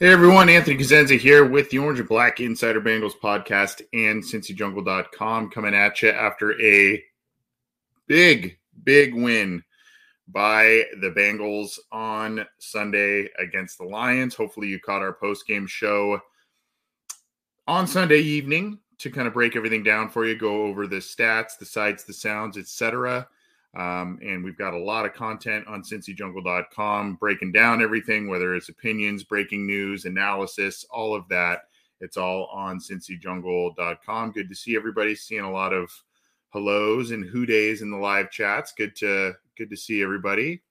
Hey everyone, Anthony Cosenza here with the Orange and Black Insider Bengals podcast and CincyJungle.com coming at you after a big, big win by the Bengals on Sunday against the Lions. Hopefully, you caught our post game show on Sunday evening to kind of break everything down for you, go over the stats, the sights, the sounds, etc. Um, and we've got a lot of content on cincyjungle.com breaking down everything, whether it's opinions, breaking news, analysis, all of that. It's all on cincyjungle.com. Good to see everybody. Seeing a lot of hellos and who days in the live chats. Good to good to see everybody.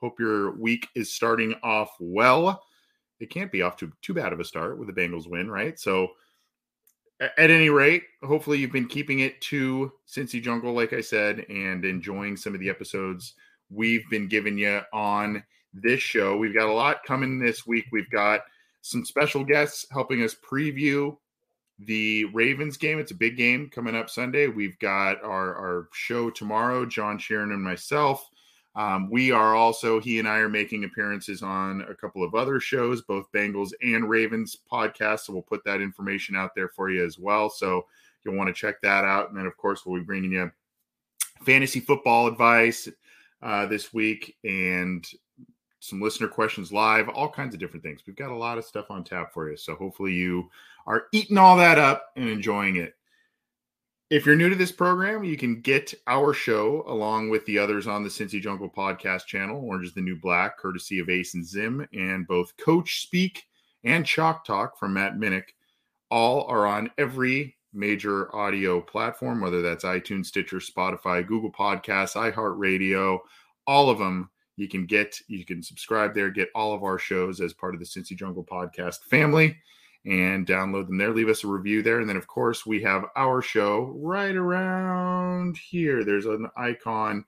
Hope your week is starting off well. It can't be off to too bad of a start with the Bengals win, right? So at any rate, hopefully you've been keeping it to Cincy Jungle, like I said, and enjoying some of the episodes we've been giving you on this show. We've got a lot coming this week. We've got some special guests helping us preview the Ravens game. It's a big game coming up Sunday. We've got our, our show tomorrow, John Sheeran and myself. Um, we are also, he and I are making appearances on a couple of other shows, both Bengals and Ravens podcasts. So we'll put that information out there for you as well. So you'll want to check that out. And then, of course, we'll be bringing you fantasy football advice uh, this week and some listener questions live, all kinds of different things. We've got a lot of stuff on tap for you. So hopefully you are eating all that up and enjoying it. If you're new to this program, you can get our show along with the others on the Cincy Jungle podcast channel, Orange is the New Black, courtesy of Ace and Zim, and both Coach Speak and Chalk Talk from Matt Minnick. All are on every major audio platform, whether that's iTunes, Stitcher, Spotify, Google Podcasts, iHeartRadio, all of them. You can get, you can subscribe there, get all of our shows as part of the Cincy Jungle podcast family and download them there. Leave us a review there. And then, of course, we have our show right around here. There's an icon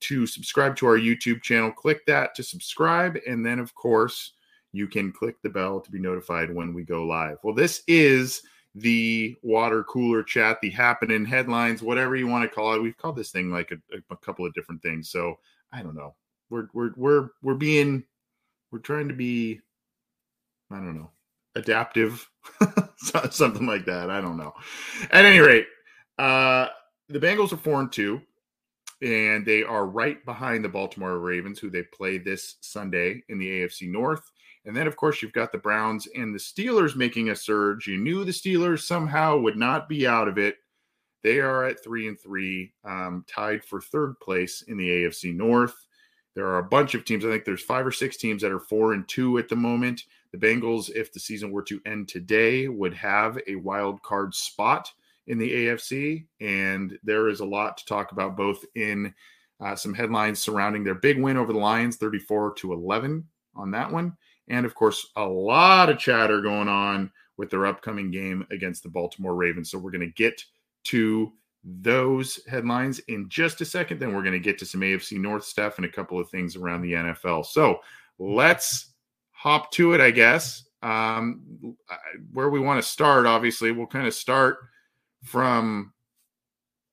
to subscribe to our YouTube channel. Click that to subscribe. And then, of course, you can click the bell to be notified when we go live. Well, this is the water cooler chat, the happening headlines, whatever you want to call it. We've called this thing like a, a couple of different things. So I don't know. We're we're we're we're being we're trying to be I don't know adaptive, something like that. I don't know. At any rate, uh, the Bengals are four and two, and they are right behind the Baltimore Ravens, who they play this Sunday in the AFC North. And then, of course, you've got the Browns and the Steelers making a surge. You knew the Steelers somehow would not be out of it. They are at three and three, um, tied for third place in the AFC North. There are a bunch of teams. I think there's five or six teams that are four and two at the moment. The Bengals, if the season were to end today, would have a wild card spot in the AFC. And there is a lot to talk about, both in uh, some headlines surrounding their big win over the Lions, 34 to 11 on that one. And of course, a lot of chatter going on with their upcoming game against the Baltimore Ravens. So we're going to get to those headlines in just a second. Then we're going to get to some AFC North stuff and a couple of things around the NFL. So let's hop to it, I guess. Um, where we want to start, obviously, we'll kind of start from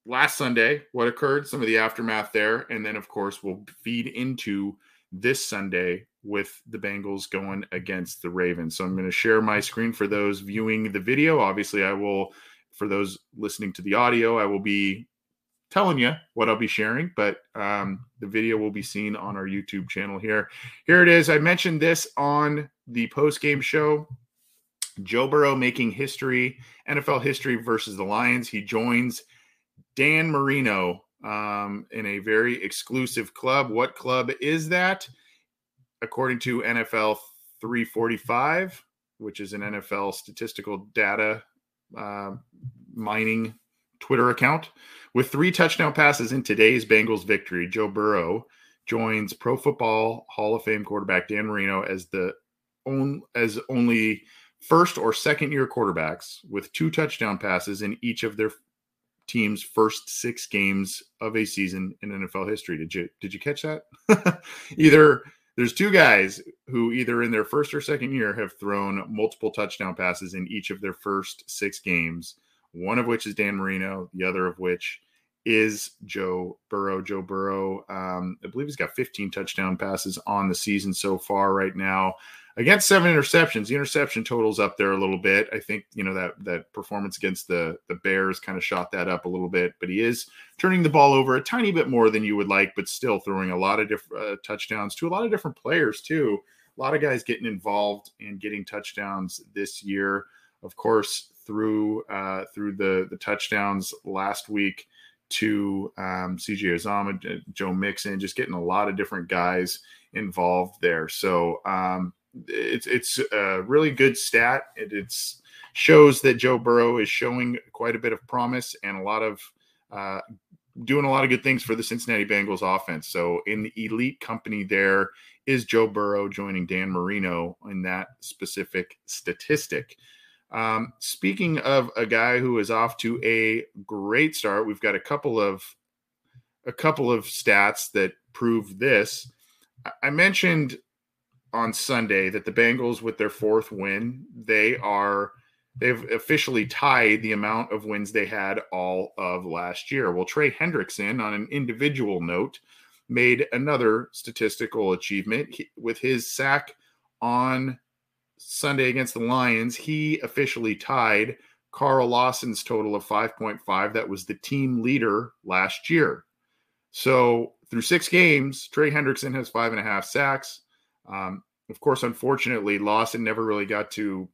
last Sunday, what occurred, some of the aftermath there, and then, of course, we'll feed into this Sunday with the Bengals going against the Ravens. So I'm going to share my screen for those viewing the video. Obviously, I will, for those listening to the audio, I will be telling you what I'll be sharing, but um, the video will be seen on our YouTube channel here. Here it is. I mentioned this on the post game show. Joe Burrow making history, NFL history versus the Lions. He joins Dan Marino um, in a very exclusive club. What club is that? According to NFL 345, which is an NFL statistical data uh, mining Twitter account. With three touchdown passes in today's Bengals victory, Joe Burrow joins Pro Football Hall of Fame quarterback Dan Marino as the on, as only first or second year quarterbacks with two touchdown passes in each of their team's first six games of a season in NFL history. Did you did you catch that? either there's two guys who either in their first or second year have thrown multiple touchdown passes in each of their first six games. One of which is Dan Marino, the other of which is Joe Burrow. Joe Burrow, um, I believe he's got 15 touchdown passes on the season so far right now against seven interceptions. The interception totals up there a little bit. I think you know that that performance against the the Bears kind of shot that up a little bit. But he is turning the ball over a tiny bit more than you would like, but still throwing a lot of different uh, touchdowns to a lot of different players too. A lot of guys getting involved and getting touchdowns this year. Of course, through uh, through the the touchdowns last week to um, CJ Uzomah, Joe Mixon, just getting a lot of different guys involved there. So um, it's it's a really good stat. It it's shows that Joe Burrow is showing quite a bit of promise and a lot of uh, doing a lot of good things for the Cincinnati Bengals offense. So in the elite company there is Joe Burrow joining Dan Marino in that specific statistic. Um, speaking of a guy who is off to a great start, we've got a couple of a couple of stats that prove this. I mentioned on Sunday that the Bengals, with their fourth win, they are they've officially tied the amount of wins they had all of last year. Well, Trey Hendrickson, on an individual note, made another statistical achievement he, with his sack on Sunday against the Lions. He officially tied Carl Lawson's total of 5.5. That was the team leader last year. So through six games, Trey Hendrickson has five and a half sacks. Um, of course, unfortunately, Lawson never really got to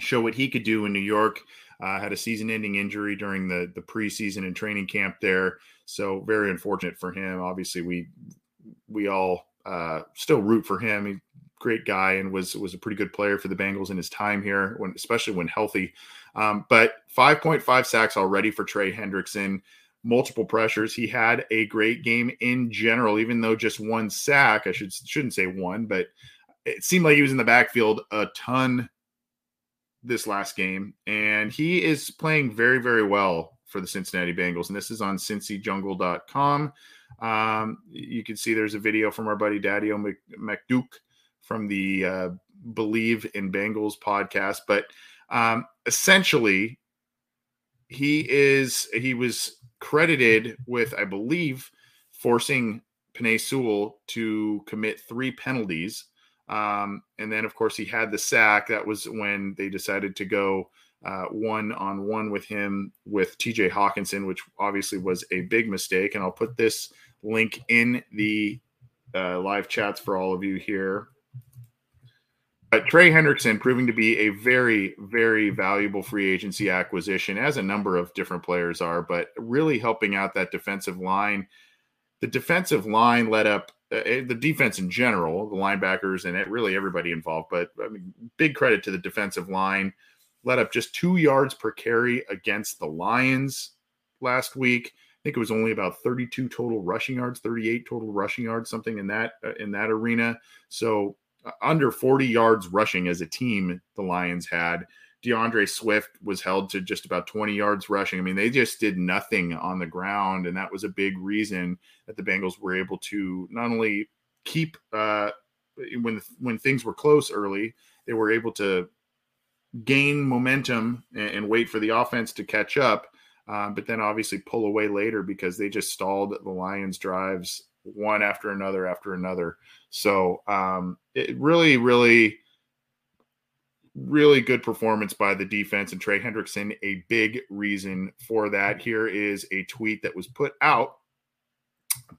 show what he could do in New York. Uh, had a season-ending injury during the the preseason and training camp there, so very unfortunate for him. Obviously, we we all uh, still root for him. He, great guy and was was a pretty good player for the Bengals in his time here, when especially when healthy. Um, but 5.5 sacks already for Trey Hendrickson multiple pressures. He had a great game in general, even though just one sack. I should shouldn't say one, but it seemed like he was in the backfield a ton this last game, and he is playing very very well for the Cincinnati Bengals. And this is on cincyjungle.com. Um, you can see there's a video from our buddy Daddy McDuke from the uh, Believe in Bengals podcast, but um, essentially he is he was credited with, I believe, forcing Penei Sewell to commit three penalties. Um, and then, of course, he had the sack. That was when they decided to go one on one with him with TJ Hockenson, which obviously was a big mistake. And I'll put this link in the uh, live chats for all of you here. But Trey Hendrickson proving to be a very, very valuable free agency acquisition, as a number of different players are, but really helping out that defensive line. The defensive line led up uh, the defense in general, the linebackers and it, really everybody involved. But I mean, big credit to the defensive line. Led up just two yards per carry against the Lions last week. I think it was only about 32 total rushing yards, 38 total rushing yards, something in that uh, in that arena. So under 40 yards rushing as a team, the Lions had. D'Andre Swift was held to just about 20 yards rushing. I mean, they just did nothing on the ground. And that was a big reason that the Bengals were able to not only keep, uh, when, when things were close early, they were able to gain momentum and, and wait for the offense to catch up. Um, but then obviously pull away later because they just stalled the Lions' drives one after another after another. So um, it really, really really good performance by the defense and Trey Hendrickson, a big reason for that. Here is a tweet that was put out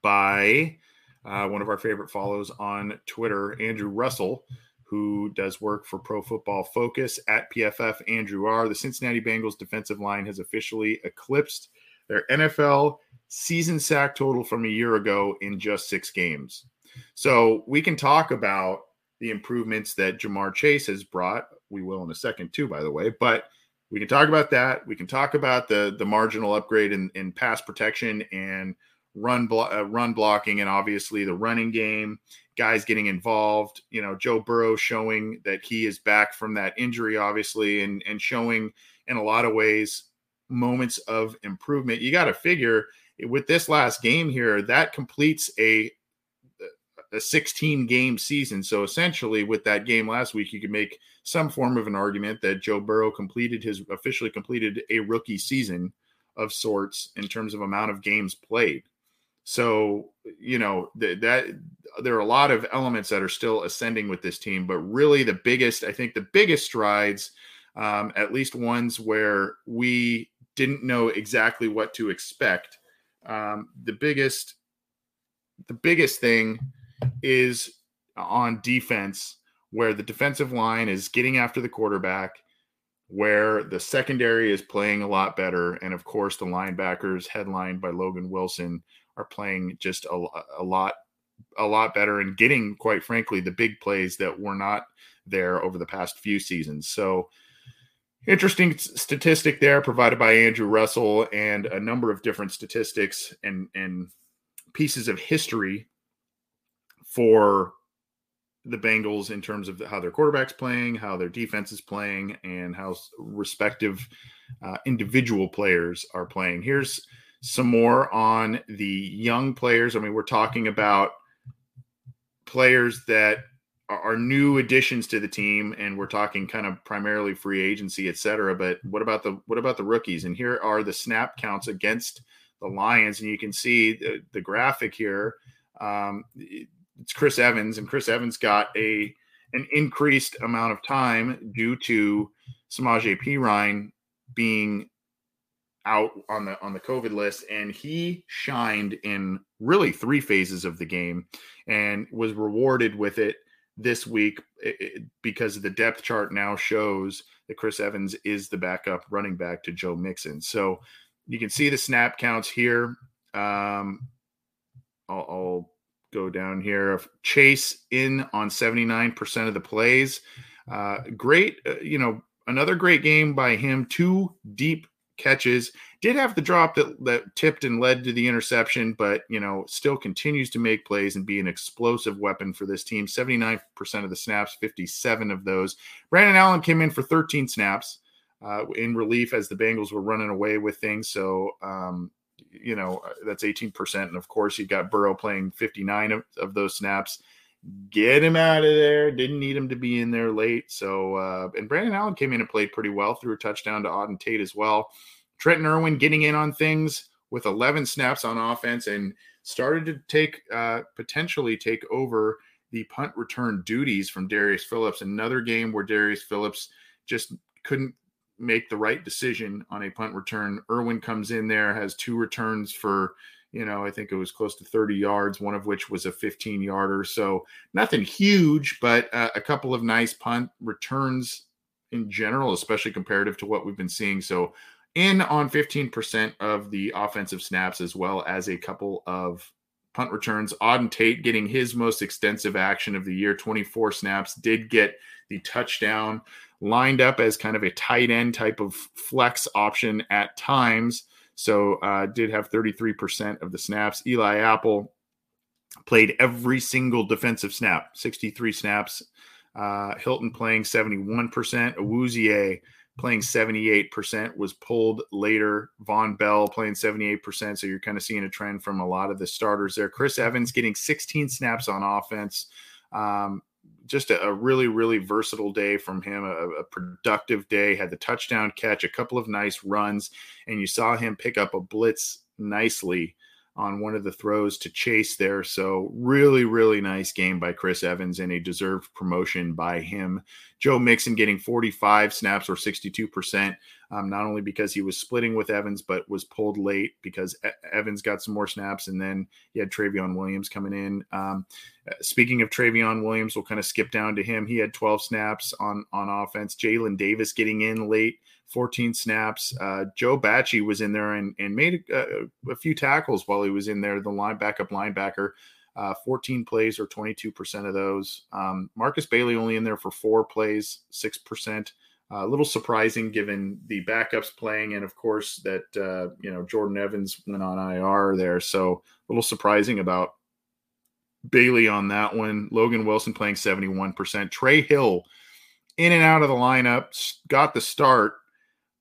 by uh, one of our favorite follows on Twitter, Andrew Russell, who does work for Pro Football Focus at PFF. Andrew R. The Cincinnati Bengals defensive line has officially eclipsed their NFL season sack total from a year ago in just six games. So we can talk about the improvements that Ja'Marr Chase has brought. We will in a second too, by the way. But we can talk about that. We can talk about the the marginal upgrade in, in pass protection and run blo- uh, run blocking, and obviously the running game. Guys getting involved. You know, Joe Burrow showing that he is back from that injury, obviously, and and showing in a lot of ways moments of improvement. You got to figure with this last game here that completes a a 16 game season. So essentially, with that game last week, you could make some form of an argument that Joe Burrow completed his officially completed a rookie season of sorts in terms of amount of games played. So you know th- that there are a lot of elements that are still ascending with this team, but really the biggest, I think, the biggest strides, um, at least ones where we didn't know exactly what to expect. Um, the biggest, the biggest thing is on defense, where the defensive line is getting after the quarterback, where the secondary is playing a lot better. And of course, the linebackers, headlined by Logan Wilson, are playing just a, a lot a lot better and getting quite frankly the big plays that were not there over the past few seasons so interesting statistic there provided by andrew russell and a number of different statistics and and pieces of history for the Bengals in terms of how their quarterback's playing, how their defense is playing, and how respective uh, individual players are playing. Here's some more on the young players. I mean, we're talking about players that are new additions to the team, and we're talking kind of primarily free agency, et cetera. But what about the what about the rookies? And here are the snap counts against the Lions, and you can see the, the graphic here. Um, it's Chris Evans, and Chris Evans got a an increased amount of time due to Samaje Perine being out on the on the COVID list, and he shined in really three phases of the game, and was rewarded with it this week because the depth chart now shows that Chris Evans is the backup running back to Joe Mixon. So you can see the snap counts here. Um, I'll, I'll go down here. Chase in on 79% of the plays. Uh, great, uh, you know, another great game by him. Two deep catches. Did have the drop that, that tipped and led to the interception, but, you know, still continues to make plays and be an explosive weapon for this team. 79% of the snaps, 57 of those. Brandon Allen came in for 13 snaps. Uh, in relief as the Bengals were running away with things. So, um, you know, that's 18%. And of course, you got Burrow playing 59 of, of, those snaps. Get him out of there. Didn't need him to be in there late. So, uh, and Brandon Allen came in and played pretty well, threw a touchdown to Auden Tate as well. Trenton Irwin getting in on things with 11 snaps on offense and started to take, uh, potentially take over the punt return duties from Darius Phillips. Another game where Darius Phillips just couldn't make the right decision on a punt return. Irwin comes in there, has two returns for, you know, I think it was close to 30 yards, one of which was a 15 yarder. So nothing huge, but uh, a couple of nice punt returns in general, especially comparative to what we've been seeing. So in on 15% of the offensive snaps, as well as a couple of punt returns. Auden Tate getting his most extensive action of the year, 24 snaps, did get the touchdown lined up as kind of a tight end type of flex option at times. So uh, did have 33% of the snaps. Eli Apple played every single defensive snap, 63 snaps. Uh, Hilton playing 71%. Awuzie playing 78% was pulled later. Vonn Bell playing 78%. So you're kind of seeing a trend from a lot of the starters there. Chris Evans getting 16 snaps on offense. Um, just a, a, really, really versatile day from him, a, a, productive day, had the touchdown catch, a couple of nice runs, and you saw him pick up a blitz nicely on one of the throws to chase there. So, really, really nice game by Chris Evans and a deserved promotion by him. Joe Mixon getting 45 snaps or 62%, um, not only because he was splitting with Evans, but was pulled late because Evans got some more snaps. And then he had Trayveon Williams coming in. Um, uh, speaking of Trayveon Williams, we'll kind of skip down to him. He had 12 snaps on, on offense. Jalen Davis getting in late 14 snaps. Uh, Joe Bachie was in there and, and made a, a, few tackles while he was in there, the line backup linebacker. Uh, 14 plays or 22% of those. Um, Markus Bailey only in there for four plays, 6%. Uh, a little surprising given the backups playing, and of course that uh, you know Jordan Evans went on IR there, so a little surprising about Bailey on that one. Logan Wilson playing 71%. Trey Hill in and out of the lineup, got the start,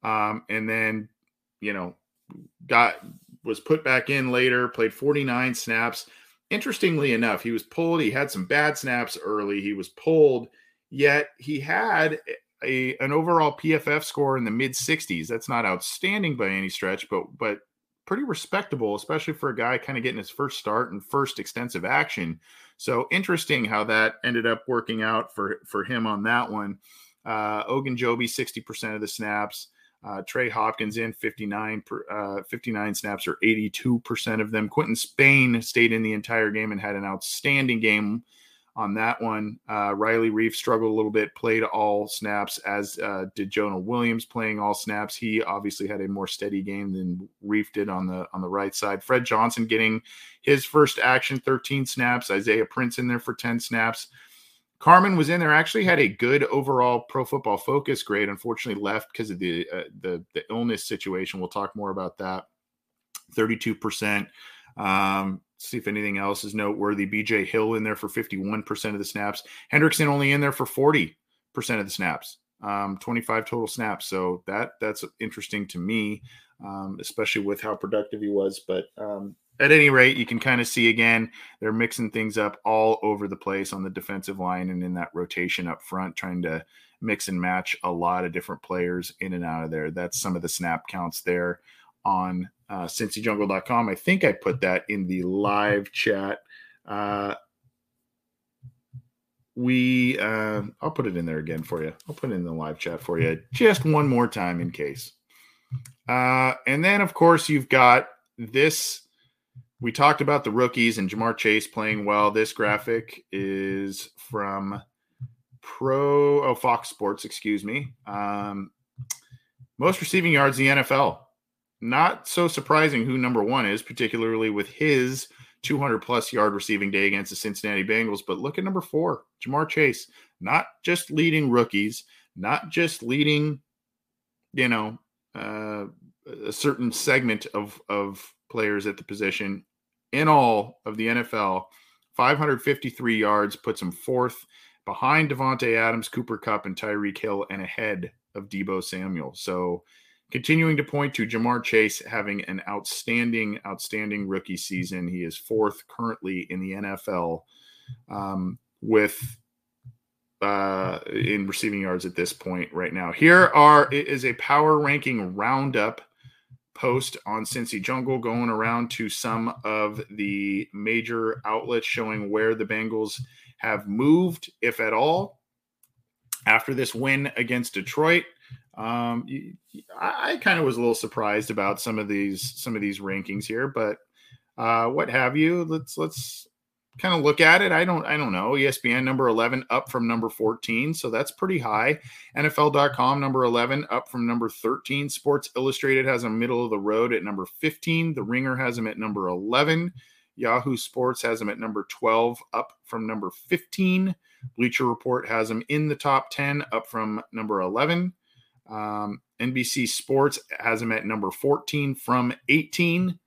um, and then you know got was put back in later. Played 49 snaps. Interestingly enough, he was pulled. He had some bad snaps early. He was pulled, yet he had a an overall PFF score in the mid 60s. That's not outstanding by any stretch, but but pretty respectable, especially for a guy kind of getting his first start and first extensive action. So interesting how that ended up working out for for him on that one. Uh, Ogunjobi, 60% of the snaps. Uh, Trey Hopkins in 59 per, uh, 59 snaps or 82% of them. Quinton Spain stayed in the entire game and had an outstanding game on that one. Uh, Riley Reiff struggled a little bit, played all snaps, as uh, did Jonah Williams playing all snaps. He obviously had a more steady game than Reiff did on the on the right side. Fred Johnson getting his first action, 13 snaps. Isaiah Prince in there for 10 snaps. Carman was in there. Actually, had a good overall Pro Football Focus grade. Unfortunately, left because of the uh, the the illness situation. We'll talk more about that. Thirty-two percent. Um, see if anything else is noteworthy. BJ Hill in there for fifty-one percent of the snaps. Hendrickson only in there for forty percent of the snaps. Um, twenty-five total snaps. So that that's interesting to me, um, especially with how productive he was. But um, at any rate, you can kind of see again, they're mixing things up all over the place on the defensive line and in that rotation up front, trying to mix and match a lot of different players in and out of there. That's some of the snap counts there on uh, cincyjungle.com. I think I put that in the live chat. Uh, we, uh, I'll put it in there again for you. I'll put it in the live chat for you just one more time in case. Uh, and then, of course, you've got this we talked about the rookies and Ja'Marr Chase playing well. This graphic is from Pro oh Fox Sports, excuse me. Um, most receiving yards in the NFL. Not so surprising who number one is, particularly with his 200 plus yard receiving day against the Cincinnati Bengals. But look at number four, Ja'Marr Chase. Not just leading rookies, not just leading, you know, uh, a certain segment of of players at the position, in all of the NFL, 553 yards puts him fourth behind Davante Adams, Cooper Kupp, and Tyreek Hill, and ahead of Deebo Samuel. So continuing to point to Ja'Marr Chase having an outstanding, outstanding rookie season. He is fourth currently in the NFL um, with uh, in receiving yards at this point right now. Here are is a power ranking roundup post on Cincy Jungle going around to some of the major outlets showing where the Bengals have moved, if at all, after this win against Detroit. Um, I, I kind of was a little surprised about some of these some of these rankings here, but uh, what have you? Let's let's kind of look at it, I don't I don't know. ESPN number 11 up from number 14, so that's pretty high. NFL.com number 11 up from number 13. Sports Illustrated has a middle of the road at number 15. The Ringer has him at number 11. Yahoo Sports has him at number 12 up from number 15. Bleacher Report has him in the top 10 up from number 11. Um, NBC Sports has him at number 14 from 18.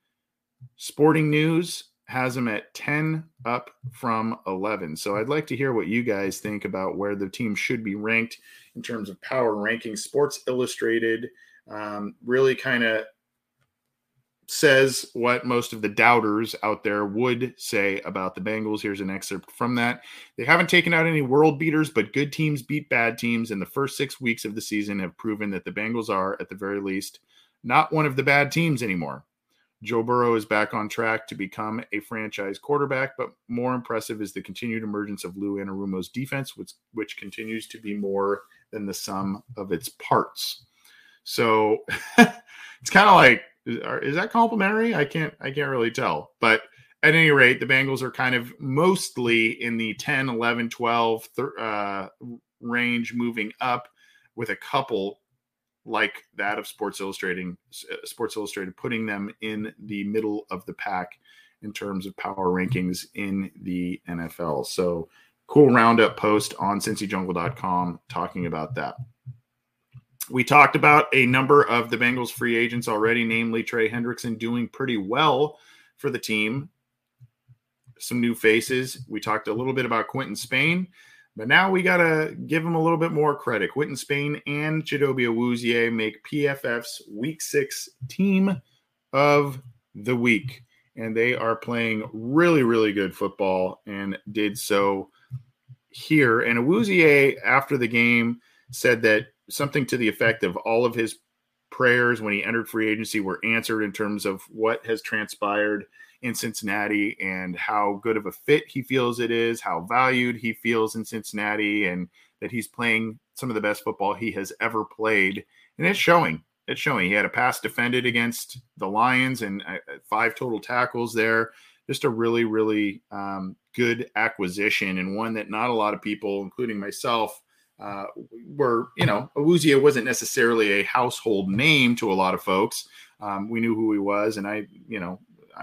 Sporting News has them at 10 up from 11. So I'd like to hear what you guys think about where the team should be ranked in terms of power ranking. Sports Illustrated um, really kind of says what most of the doubters out there would say about the Bengals. Here's an excerpt from that. They haven't taken out any world beaters, but good teams beat bad teams. And the first six weeks of the season have proven that the Bengals are, at the very least, not one of the bad teams anymore. Joe Burrow is back on track to become a franchise quarterback, but more impressive is the continued emergence of Lou Anarumo's defense, which, which continues to be more than the sum of its parts. So it's kind of like, is, that complimentary? I can't, I can't really tell. But at any rate, the Bengals are kind of mostly in the 10, 11, 12 uh, range, moving up with a couple like that of Sports Illustrated, uh, Sports Illustrated putting them in the middle of the pack in terms of power rankings in the NFL. So cool roundup post on cincyjungle.com talking about that. We talked about a number of the Bengals free agents already, namely Trey Hendrickson doing pretty well for the team. Some new faces. We talked a little bit about Quinton Spain. But now we got to give him a little bit more credit. Quinton Spain and Chidobe Awuzie make PFF's Week 6 Team of the Week. And they are playing really, really good football and did so here. And Awuzie, after the game, said that something to the effect of all of his prayers when he entered free agency were answered in terms of what has transpired – in Cincinnati and how good of a fit he feels it is, how valued he feels in Cincinnati, and that he's playing some of the best football he has ever played. And it's showing. It's showing. He had a pass defended against the Lions and uh, uh, five total tackles there. Just a really, really um, good acquisition and one that not a lot of people, including myself, uh, were, you know, Awuzie wasn't necessarily a household name to a lot of folks. Um, we knew who he was, and I, you know,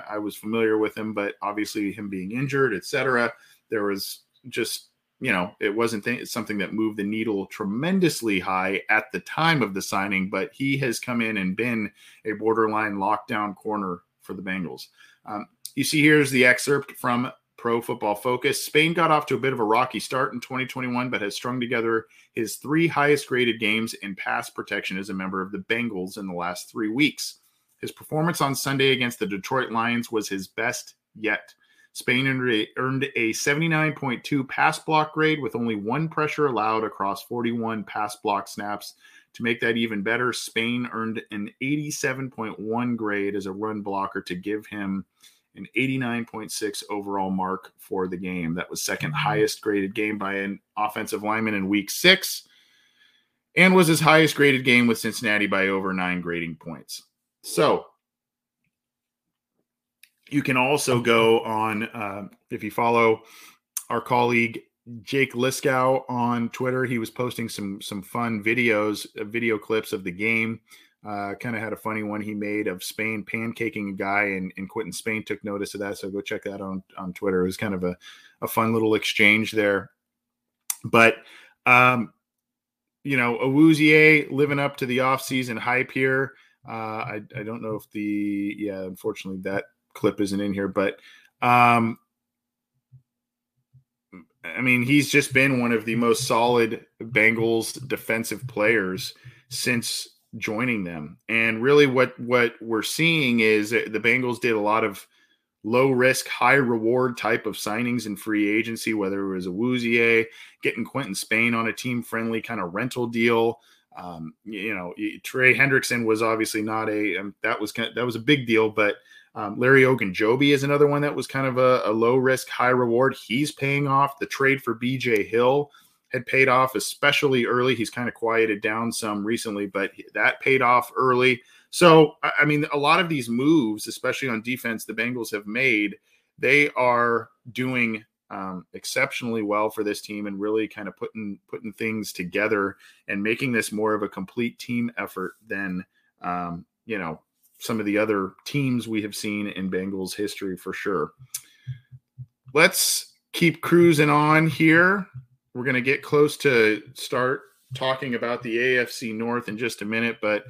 I, I was familiar with him, but obviously him being injured, etc. There was just you know it wasn't th- something that moved the needle tremendously high at the time of the signing, but he has come in and been a borderline lockdown corner for the Bengals. Um, you see, here's the excerpt from Pro Football Focus. Spain got off to a bit of a rocky start in 2021, but has strung together his three highest graded games in pass protection as a member of the Bengals in the last three weeks. His performance on Sunday against the Detroit Lions was his best yet. Spain earned a 79.2 pass block grade with only one pressure allowed across 41 pass block snaps. To make that even better, Spain earned an 87.1 grade as a run blocker to give him an 89.6 overall mark for the game. That was second mm-hmm. highest graded game by an offensive lineman in week six and was his highest graded game with Cincinnati by over nine grading points. So you can also go on uh, if you follow our colleague Jake Liskow on Twitter. He was posting some some fun videos, uh, video clips of the game. Uh, kind of had a funny one he made of Spain pancaking a guy, and, and Quinton Spain took notice of that. So go check that on on Twitter. It was kind of a, a fun little exchange there. But um, you know, Awuzie living up to the offseason hype here. Uh, I, I don't know if the yeah, unfortunately that clip isn't in here, but um, I mean he's just been one of the most solid Bengals defensive players since joining them. And really, what what we're seeing is the Bengals did a lot of low risk, high reward type of signings in free agency, whether it was a Awuzie, getting Quinton Spain on a team friendly kind of rental deal. Um, you know, Trey Hendrickson was obviously not a um, that was kind of, that was a big deal, but um, Larry Ogunjobi is another one that was kind of a, a, low risk, high reward. He's paying off. The trade for BJ Hill had paid off, especially early. He's kind of quieted down some recently, but that paid off early. So, I mean, a lot of these moves, especially on defense, the Bengals have made, they are doing um, exceptionally well for this team and really kind of putting putting things together and making this more of a complete team effort than um, you know some of the other teams we have seen in Bengals history for sure. Let's keep cruising on here. We're going to get close to start talking about the AFC North in just a minute, but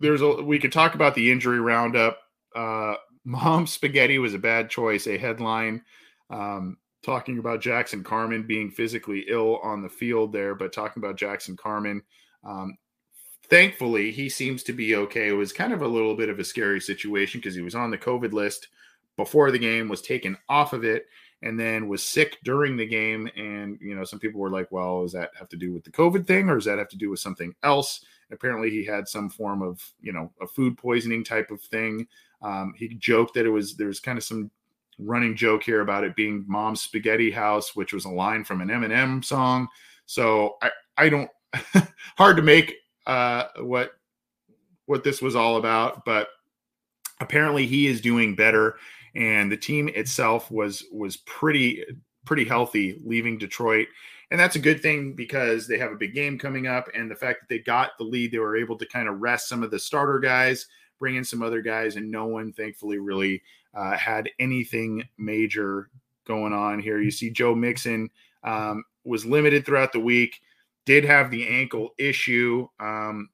there's a we could talk about the injury roundup. Uh, Mom Spaghetti was a bad choice. A headline um, talking about Jackson Carman being physically ill on the field there, but talking about Jackson Carman. Um, thankfully, he seems to be okay. It was kind of a little bit of a scary situation because he was on the COVID list before the game, was taken off of it, and then was sick during the game. And, you know, some people were like, well, does that have to do with the COVID thing or does that have to do with something else? Apparently, he had some form of you know a food poisoning type of thing. Um, he joked that it was there's kind of some running joke here about it being mom's spaghetti house which was a line from an eminem song. So i i don't hard to make uh what what this was all about but apparently he is doing better. And the team itself was was pretty pretty healthy leaving detroit. And that's a good thing because they have a big game coming up. And the fact that they got the lead they were able to kind of rest some of the starter guys bring in some other guys and no one thankfully really uh, had anything major going on here. You see, Joe Mixon um, was limited throughout the week, did have the ankle issue. Um,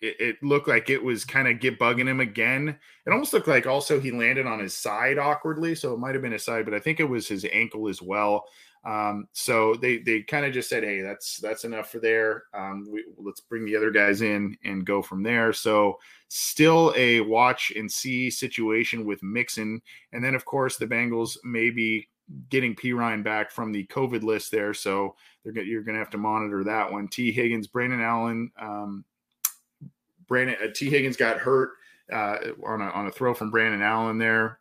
it, it, looked like it was kind of get bugging him again. It almost looked like also he landed on his side awkwardly, so it might have been his side, but I think it was his ankle as well. Um, so they they kind of just said, "Hey, that's that's enough for there. Um, we, let's bring the other guys in and go from there." So still a watch and see situation with Mixon, and then of course the Bengals may be getting Perine back from the COVID list there, so they're you're going to have to monitor that one. Tee Higgins, Brandon Allen, um, Brandon uh, Tee Higgins got hurt uh, on a on a throw from Brandon Allen there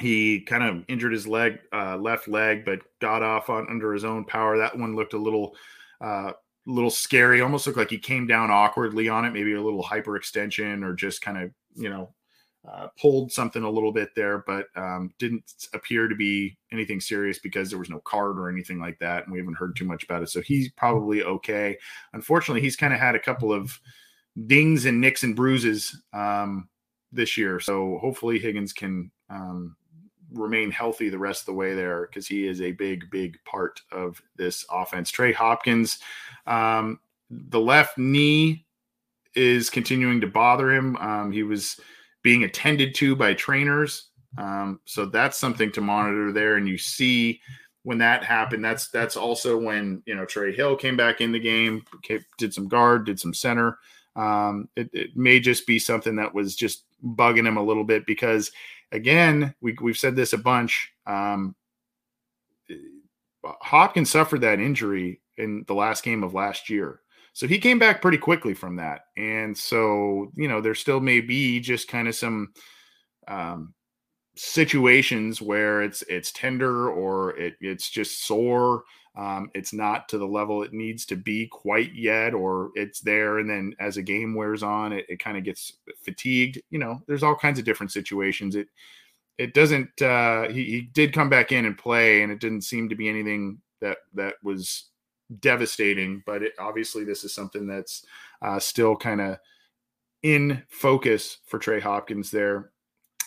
he kind of injured his leg, uh, left leg, but got off on under his own power. That one looked a little, uh, little scary. Almost looked like he came down awkwardly on it, maybe a little hyperextension or just kind of, you know, uh, pulled something a little bit there, but um, didn't appear to be anything serious because there was no card or anything like that, and we haven't heard too much about it. So he's probably okay. Unfortunately, he's kind of had a couple of dings and nicks and bruises um, this year. So hopefully Higgins can um, remain healthy the rest of the way there because he is a big, big part of this offense. Trey Hopkins, um, the left knee is continuing to bother him. Um, he was being attended to by trainers. Um, so that's something to monitor there. And you see when that happened, that's that's also when you know Trey Hill came back in the game, did some guard, did some center. Um, it, it may just be something that was just bugging him a little bit because again, we, we've said this a bunch. Um, Hopkins suffered that injury in the last game of last year. So he came back pretty quickly from that. And so, you know, there still may be just kind of some um, situations where it's it's tender or it, it's just sore um, it's not to the level it needs to be quite yet, or it's there. And then as a game wears on, it, it kind of gets fatigued. You know, there's all kinds of different situations. It, it doesn't, uh, he, he did come back in and play, and it didn't seem to be anything that, that was devastating, but it, obviously this is something that's uh, still kind of in focus for Trey Hopkins there.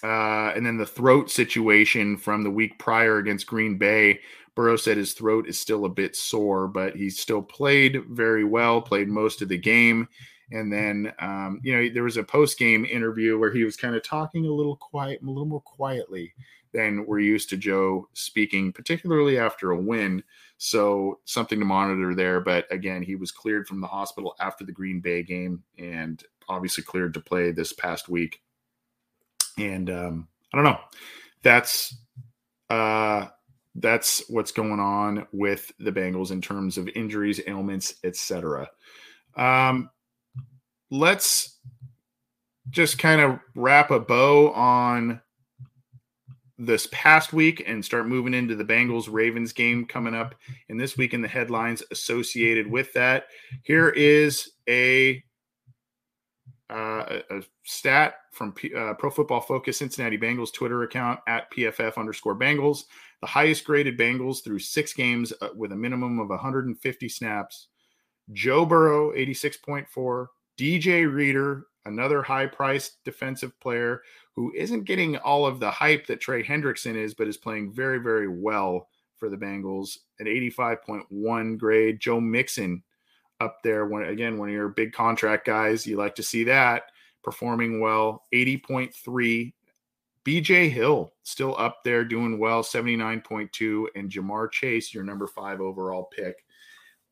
Uh, and then the throat situation from the week prior against Green Bay, Burrow said his throat is still a bit sore, but he still played very well, played most of the game. And then, um, you know, there was a post game interview where he was kind of talking a little quiet, a little more quietly than we're used to Joe speaking, particularly after a win. So something to monitor there. But again, he was cleared from the hospital after the Green Bay game and obviously cleared to play this past week. And um, I don't know. That's uh that's what's going on with the Bengals in terms of injuries, ailments, etc. Um, let's just kind of wrap a bow on this past week and start moving into the Bengals Ravens game coming up in this week in the headlines associated with that. Here is a uh, a, a, stat from P, uh, Pro Football Focus Cincinnati Bengals Twitter account at PFF underscore Bengals. The highest graded Bengals through six games uh, with a minimum of 150 snaps. Joe Burrow, 86.4. DJ Reader, another high priced defensive player who isn't getting all of the hype that Trey Hendrickson is, but is playing very, very well for the Bengals. An 85.1 grade. Joe Mixon, up there. When again, one of your big contract guys, you like to see that performing well. 80.3. BJ Hill still up there doing well, 79.2. And Ja'Marr Chase, your number five overall pick,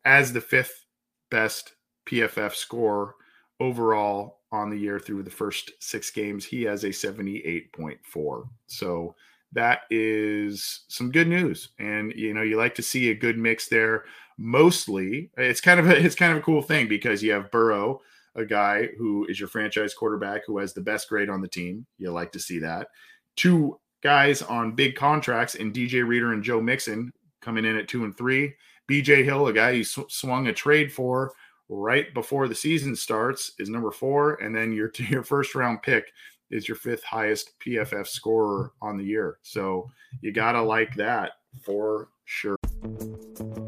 as the fifth best PFF score overall on the year through the first six games. He has a 78.4. So that is some good news. And you know, you like to see a good mix there. Mostly, it's kind of a, it's kind of a cool thing because you have Burrow, a guy who is your franchise quarterback who has the best grade on the team. You like to see that. Two guys on big contracts in DJ Reader and Joe Mixon coming in at two and three. BJ Hill, a guy you sw- swung a trade for right before the season starts, is number four, and then your your first round pick is your fifth highest PFF scorer on the year. So you got to like that for sure.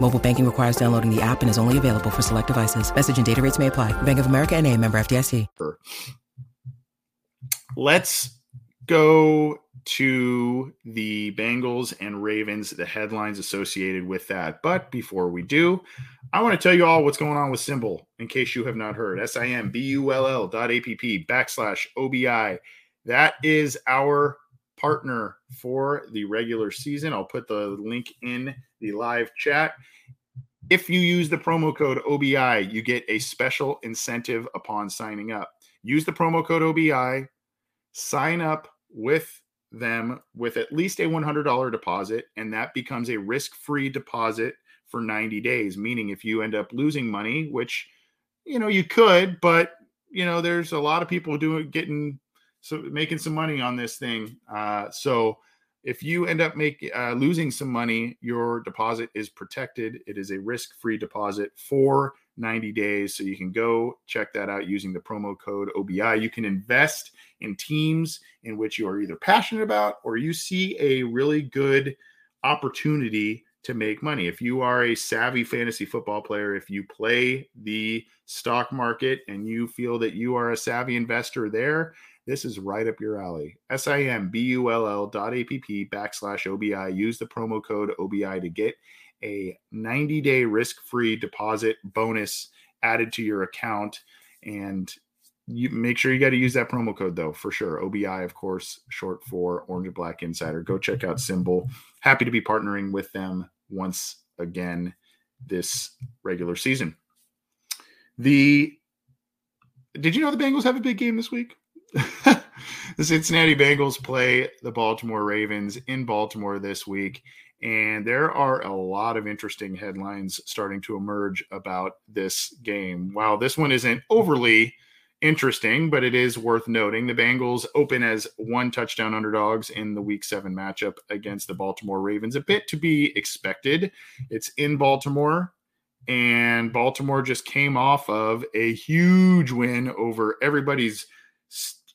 Mobile banking requires downloading the app and is only available for select devices. Message and data rates may apply. Bank of America and member FDIC. Let's go to the Bengals and Ravens, the headlines associated with that. But before we do, I want to tell you all what's going on with Simbull in case you have not heard. S-I-M-B-U-L-L dot A-P-P backslash O-B-I. That is our partner for the regular season. I'll put the link in the live chat. If you use the promo code OBI, you get a special incentive upon signing up. Use the promo code OBI, sign up with them with at least a $100 deposit, and that becomes a risk free deposit for 90 days. Meaning, if you end up losing money, which you know you could, but you know, there's a lot of people doing getting so making some money on this thing. Uh, so if you end up making uh, losing some money, your deposit is protected. It is a risk-free deposit for 90 days. So you can go check that out using the promo code OBI. You can invest in teams in which you are either passionate about or you see a really good opportunity to make money. If you are a savvy fantasy football player, if you play the stock market and you feel that you are a savvy investor there, this is right up your alley. S-I-M-B-U-L-L dot A-P-P backslash OBI. Use the promo code OBI to get a 90-day risk-free deposit bonus added to your account. And you make sure you got to use that promo code though for sure. OBI, of course, short for Orange Black Insider. Go check out Simbull Happy to be partnering with them once again this regular season. The did you know the Bengals have a big game this week? the Cincinnati Bengals play the Baltimore Ravens in Baltimore this week. And there are a lot of interesting headlines starting to emerge about this game. While this one isn't overly interesting, but it is worth noting. The Bengals open as one touchdown underdogs in the week seven matchup against the Baltimore Ravens. A bit to be expected. It's in Baltimore, and Baltimore just came off of a huge win over everybody's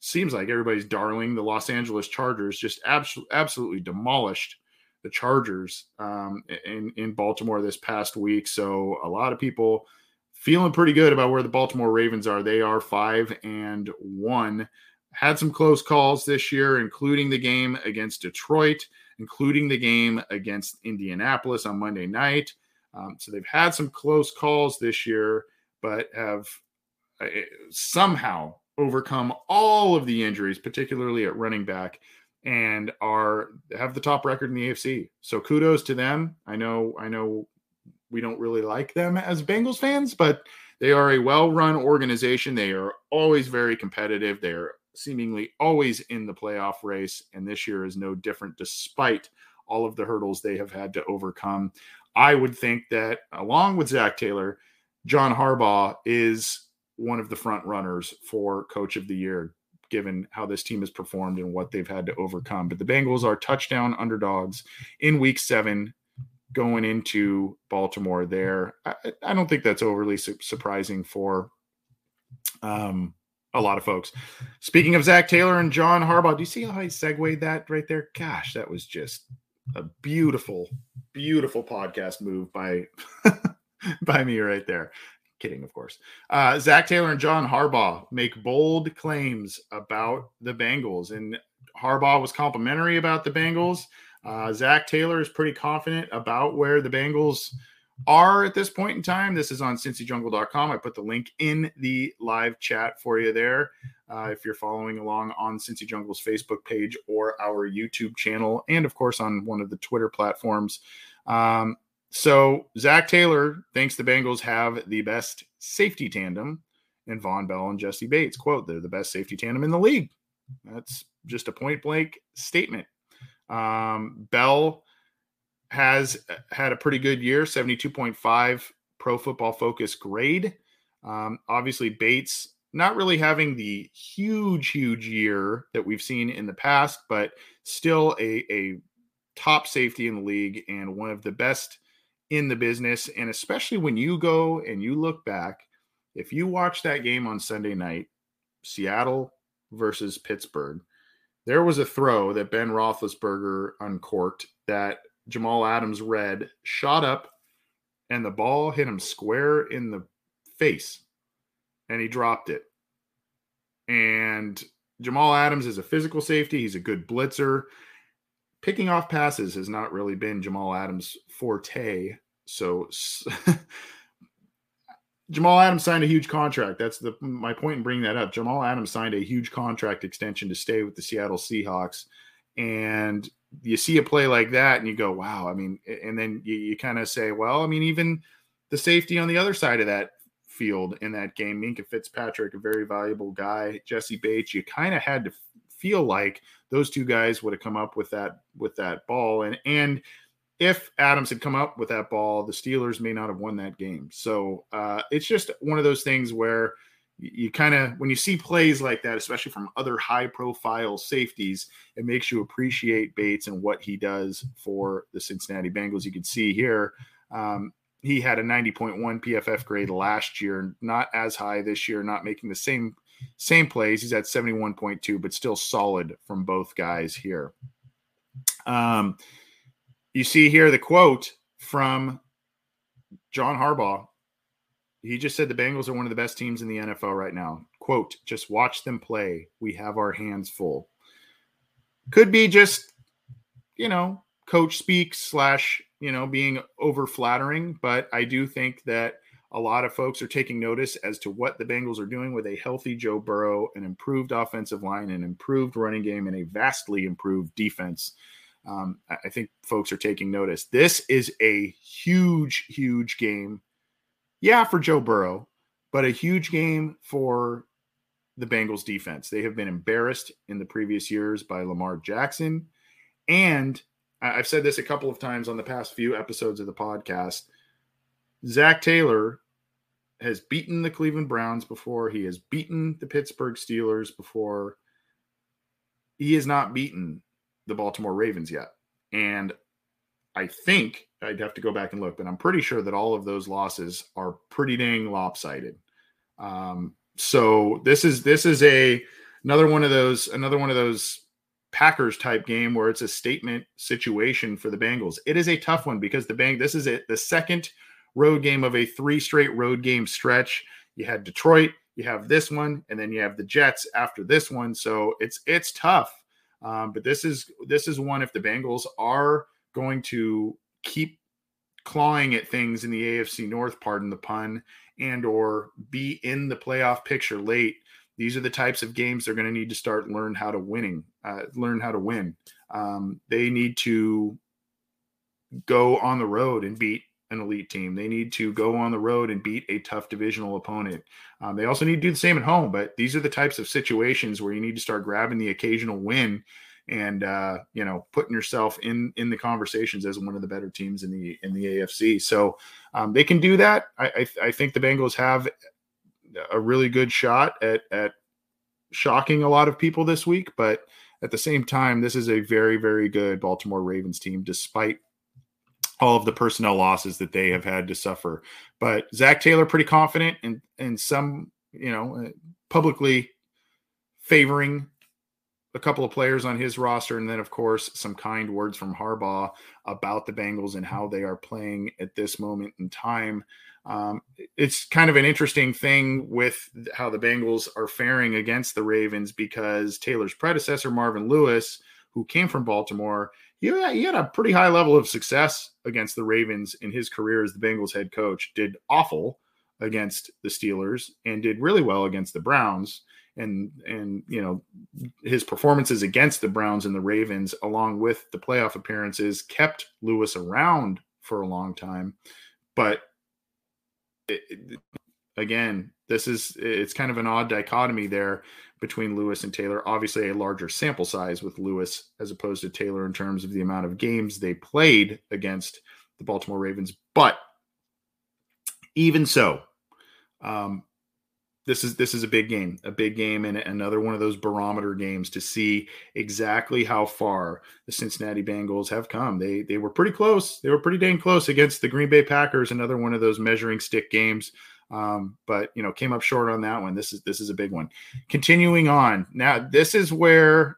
seems like everybody's darling the Los Angeles Chargers, just absolutely absolutely demolished the Chargers um, in in Baltimore this past week. So a lot of people feeling pretty good about where the Baltimore Ravens are. They are five and one. Had some close calls this year, including the game against Detroit, including the game against Indianapolis on Monday night. Um, so they've had some close calls this year, but have uh, somehow overcome all of the injuries, particularly at running back, and are have the top record in the AFC. So kudos to them. I know, I know, we don't really like them as Bengals fans, but they are a well-run organization. They are always very competitive. They are seemingly always in the playoff race, and this year is no different, despite all of the hurdles they have had to overcome. I would think that along with Zac Taylor, John Harbaugh is one of the front runners for coach of the year, given how this team has performed and what they've had to overcome. But the Bengals are touchdown underdogs in week seven going into Baltimore there. I, I don't think that's overly su- surprising for um, a lot of folks. Speaking of Zac Taylor and John Harbaugh, do you see how I segued that right there? Gosh, that was just a beautiful, beautiful podcast move by by me right there. Kidding, of course. Uh, Zac Taylor and John Harbaugh make bold claims about the Bengals, and Harbaugh was complimentary about the Bengals. Uh, Zac Taylor is pretty confident about where the Bengals are at this point in time. This is on cincyjungle.com. I put the link in the live chat for you there. Uh, if you're following along on Cincy Jungle's Facebook page or our YouTube channel, and of course on one of the Twitter platforms. Um, so Zac Taylor thinks the Bengals have the best safety tandem and Vonn Bell and Jessie Bates. Quote, they're the best safety tandem in the league. That's just a point blank statement. Um, Bell has uh, had a pretty good year 72.5 pro football focus grade. Um, obviously, Bates not really having the huge, huge year that we've seen in the past, but still a, a top safety in the league and one of the best in the business. And especially when you go and you look back, if you watch that game on Sunday night, Seattle versus Pittsburgh, there was a throw that Ben Roethlisberger uncorked that Jamal Adams read, shot up, and the ball hit him square in the face, and he dropped it. And Jamal Adams is a physical safety. He's a good blitzer. Picking off passes has not really been Jamal Adams' forte. So Jamal Adams signed a huge contract. That's the my point in bringing that up. Jamal Adams signed a huge contract extension to stay with the Seattle Seahawks, and you see a play like that and you go, wow. I mean, and then you, you kind of say, well, I mean, even the safety on the other side of that field in that game, Minkah Fitzpatrick, a very valuable guy, Jessie Bates, you kind of had to feel like those two guys would have come up with that with that ball. And and if Adams had come up with that ball, the Steelers may not have won that game. So uh, it's just one of those things where you kind of when you see plays like that especially from other high profile safeties it makes you appreciate bates and what he does for the cincinnati bengals you can see here um, he had a 90.1 pff grade last year not as high this year not making the same same plays he's at 71.2 but still solid from both guys here um, you see here the quote from john harbaugh he just said the Bengals are one of the best teams in the NFL right now. Quote, just watch them play. We have our hands full. Could be just, you know, coach speak slash, you know, being over flattering. But I do think that a lot of folks are taking notice as to what the Bengals are doing with a healthy Joe Burrow, an improved offensive line, an improved running game, and a vastly improved defense. Um, I think folks are taking notice. This is a huge, huge game yeah, for Joe Burrow, but a huge game for the Bengals defense. They have been embarrassed in the previous years by Lamar Jackson. And I've said this a couple of times on the past few episodes of the podcast. Zac Taylor has beaten the Cleveland Browns before. He has beaten the Pittsburgh Steelers before. He has not beaten the Baltimore Ravens yet. And I think I'd have to go back and look, but I'm pretty sure that all of those losses are pretty dang lopsided. Um, so this is this is a another one of those another one of those Packers type game where it's a statement situation for the Bengals. It is a tough one because the Bang this is it the second road game of a three straight road game stretch. You had Detroit, you have this one, and then you have the Jets after this one. So it's it's tough. Um, but this is this is one if the Bengals are going to keep clawing at things in the AFC North, pardon the pun, and or be in the playoff picture late. These are the types of games they're going to need to start learn how to winning, uh, learn how to win. Um, they need to go on the road and beat an elite team. They need to go on the road and beat a tough divisional opponent. Um, they also need to do the same at home. But these are the types of situations where you need to start grabbing the occasional win and uh, you know putting yourself in in the conversations as one of the better teams in the in the AFC. So um, they can do that. I, I, I think the Bengals have a really good shot at at shocking a lot of people this week, but at the same time, this is a very very good Baltimore Ravens team, despite all of the personnel losses that they have had to suffer. But Zac Taylor pretty confident and and some you know publicly favoring a couple of players on his roster, and then of course some kind words from Harbaugh about the Bengals and how they are playing at this moment in time. Um, it's kind of an interesting thing with how the Bengals are faring against the Ravens because Taylor's predecessor Marvin Lewis, who came from Baltimore, he had, he had a pretty high level of success against the Ravens in his career as the Bengals head coach. Did awful against the Steelers and did really well against the Browns and and you know his performances against the Browns and the Ravens, along with the playoff appearances, kept Lewis around for a long time. But it, it, again, this is it's kind of an odd dichotomy there between Lewis and Taylor. Obviously, a larger sample size with Lewis as opposed to Taylor in terms of the amount of games they played against the Baltimore Ravens. But even so, um, this is this is a big game, a big game, and another one of those barometer games to see exactly how far the Cincinnati Bengals have come. They they were pretty close. They were pretty dang close against the Green Bay Packers. Another one of those measuring stick games, um, but you know came up short on that one. This is this is a big one. Continuing on now, this is where,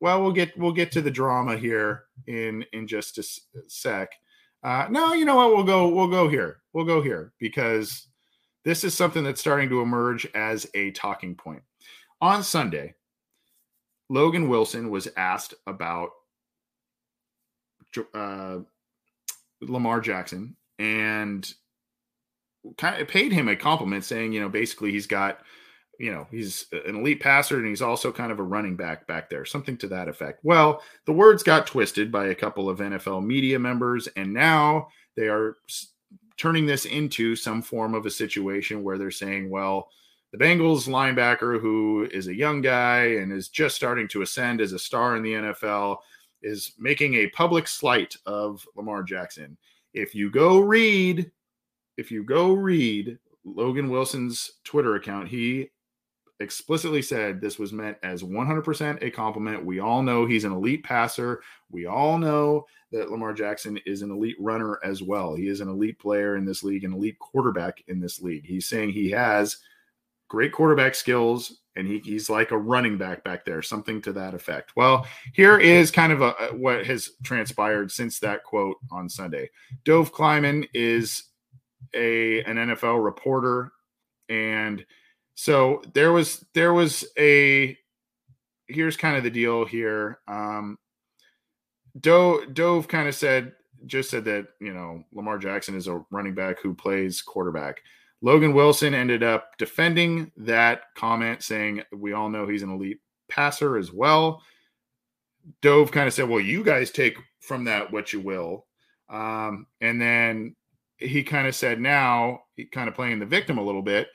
well, we'll get we'll get to the drama here in in just a sec. Uh, no, you know what? We'll go we'll go here. We'll go here because this is something that's starting to emerge as a talking point. On Sunday, Logan Wilson was asked about uh, Lamar Jackson and kind of paid him a compliment saying, you know, basically he's got, you know, he's an elite passer and he's also kind of a running back back there, something to that effect. Well, the words got twisted by a couple of NFL media members, and now they are turning this into some form of a situation where they're saying, well, the Bengals linebacker, who is a young guy and is just starting to ascend as a star in the NFL, is making a public slight of Lamar Jackson. If you go read, if you go read Logan Wilson's Twitter account, he explicitly said this was meant as 100% a compliment. We all know he's an elite passer. We all know that Lamar Jackson is an elite runner as well. He is an elite player in this league, an elite quarterback in this league. He's saying he has great quarterback skills and he, he's like a running back back there, something to that effect. Well, here is kind of a, what has transpired since that quote on Sunday. Dov Kleiman is a an NFL reporter and – so there was there was a here's kind of the deal here. Um, Dov Dov kind of said just said that you know Lamar Jackson is a running back who plays quarterback. Logan Wilson ended up defending that comment, saying we all know he's an elite passer as well. Dov kind of said, "Well, you guys take from that what you will," um, and then he kind of said, "Now he kind of playing the victim a little bit."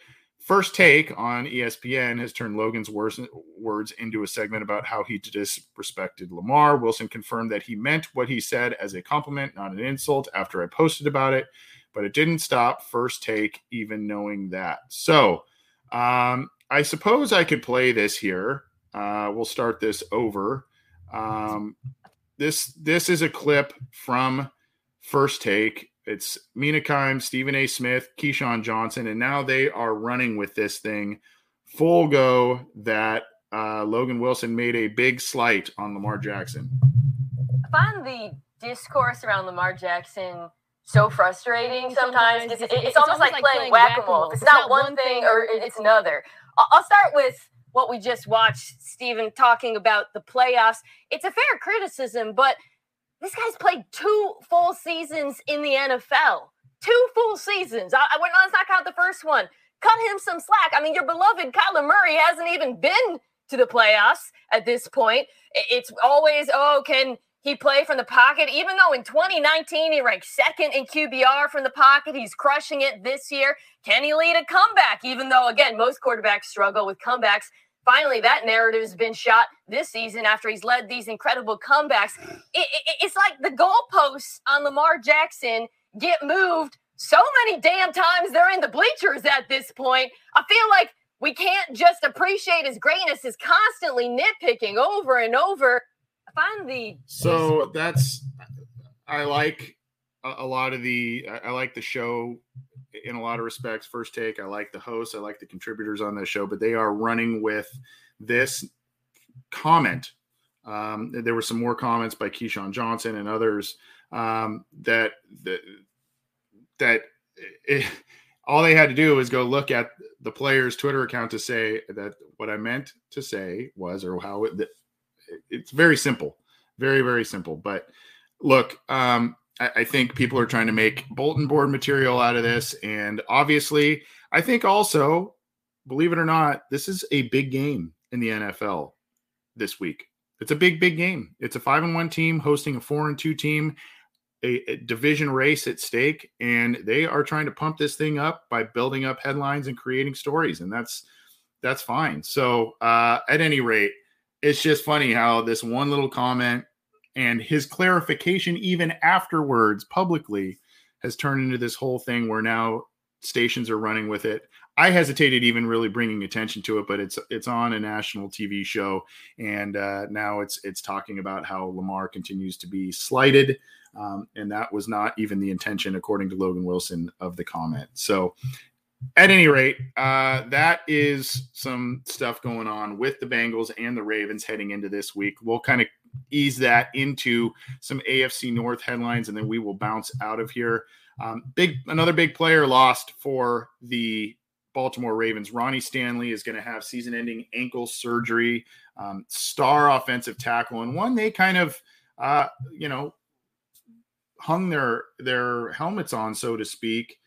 First Take on ESPN has turned Logan's words, words into a segment about how he disrespected Lamar. Wilson confirmed that he meant what he said as a compliment, not an insult, after I posted about it, but it didn't stop First Take even knowing that. So um, I suppose I could play this here. Uh, we'll start this over. Um, this this is a clip from First Take it's Mina Kimes, Stephen A. Smith, Keyshawn Johnson, and now they are running with this thing full go that uh, Logan Wilson made a big slight on Lamar Jackson. I find the discourse around Lamar Jackson so frustrating sometimes. It's, it's, it's almost like playing whack a mole. It's not one thing or it's another. I'll start with what we just watched, Stephen, talking about the playoffs. It's a fair criticism, but this guy's played two full seasons in the NFL. Two full seasons. I, I let's not count the first one. Cut him some slack. I mean, your beloved Kyler Murray hasn't even been to the playoffs at this point. It's always, oh, can he play from the pocket? Even though in 2019 he ranked second in QBR from the pocket, he's crushing it this year. Can he lead a comeback? Even though, again, most quarterbacks struggle with comebacks. Finally, that narrative has been shot this season after he's led these incredible comebacks. It, it, it's like the goalposts on Lamar Jackson get moved so many damn times they're in the bleachers at this point. I feel like we can't just appreciate his greatness, is constantly nitpicking over and over. I find the so that's I like a lot of the I like the show in a lot of respects. First take, I like the hosts, I like the contributors on the show, but they are running with this comment. Um, there were some more comments by Keyshawn Johnson and others um, that that that it, all they had to do was go look at the player's Twitter account to say that what I meant to say was, or how it, it's very simple, very very simple. But look, um, I, I think people are trying to make bulletin board material out of this, and obviously, I think also, believe it or not, this is a big game in the NFL this week. It's a big, big game. It's a five and one team hosting a four and two team a, a, division race at stake, and they are trying to pump this thing up by building up headlines and creating stories, and that's that's fine. So, uh, at any rate, it's just funny how this one little comment and his clarification, even afterwards, publicly, has turned into this whole thing where now stations are running with it. I hesitated even really bringing attention to it, but it's it's on a national TV show, and uh, now it's it's talking about how Lamar continues to be slighted um, and that was not even the intention, according to Logan Wilson, of the comment. So, at any rate, uh, that is some stuff going on with the Bengals and the Ravens heading into this week. We'll kind of ease that into some AFC North headlines, and then we will bounce out of here. Um, big, another big player lost for the Baltimore Ravens. Ronnie Stanley is going to have season-ending ankle surgery. Um, star offensive tackle, and one they kind of, uh, you know, hung their their helmets on, so to speak,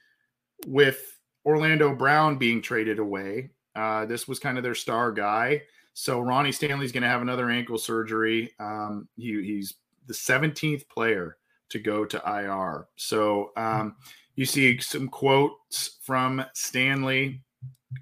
with Orlando Brown being traded away. Uh, this was kind of their star guy. So Ronnie Stanley's going to have another ankle surgery. Um, he, he's the 17th player to go to IR. So um, you see some quotes from Stanley.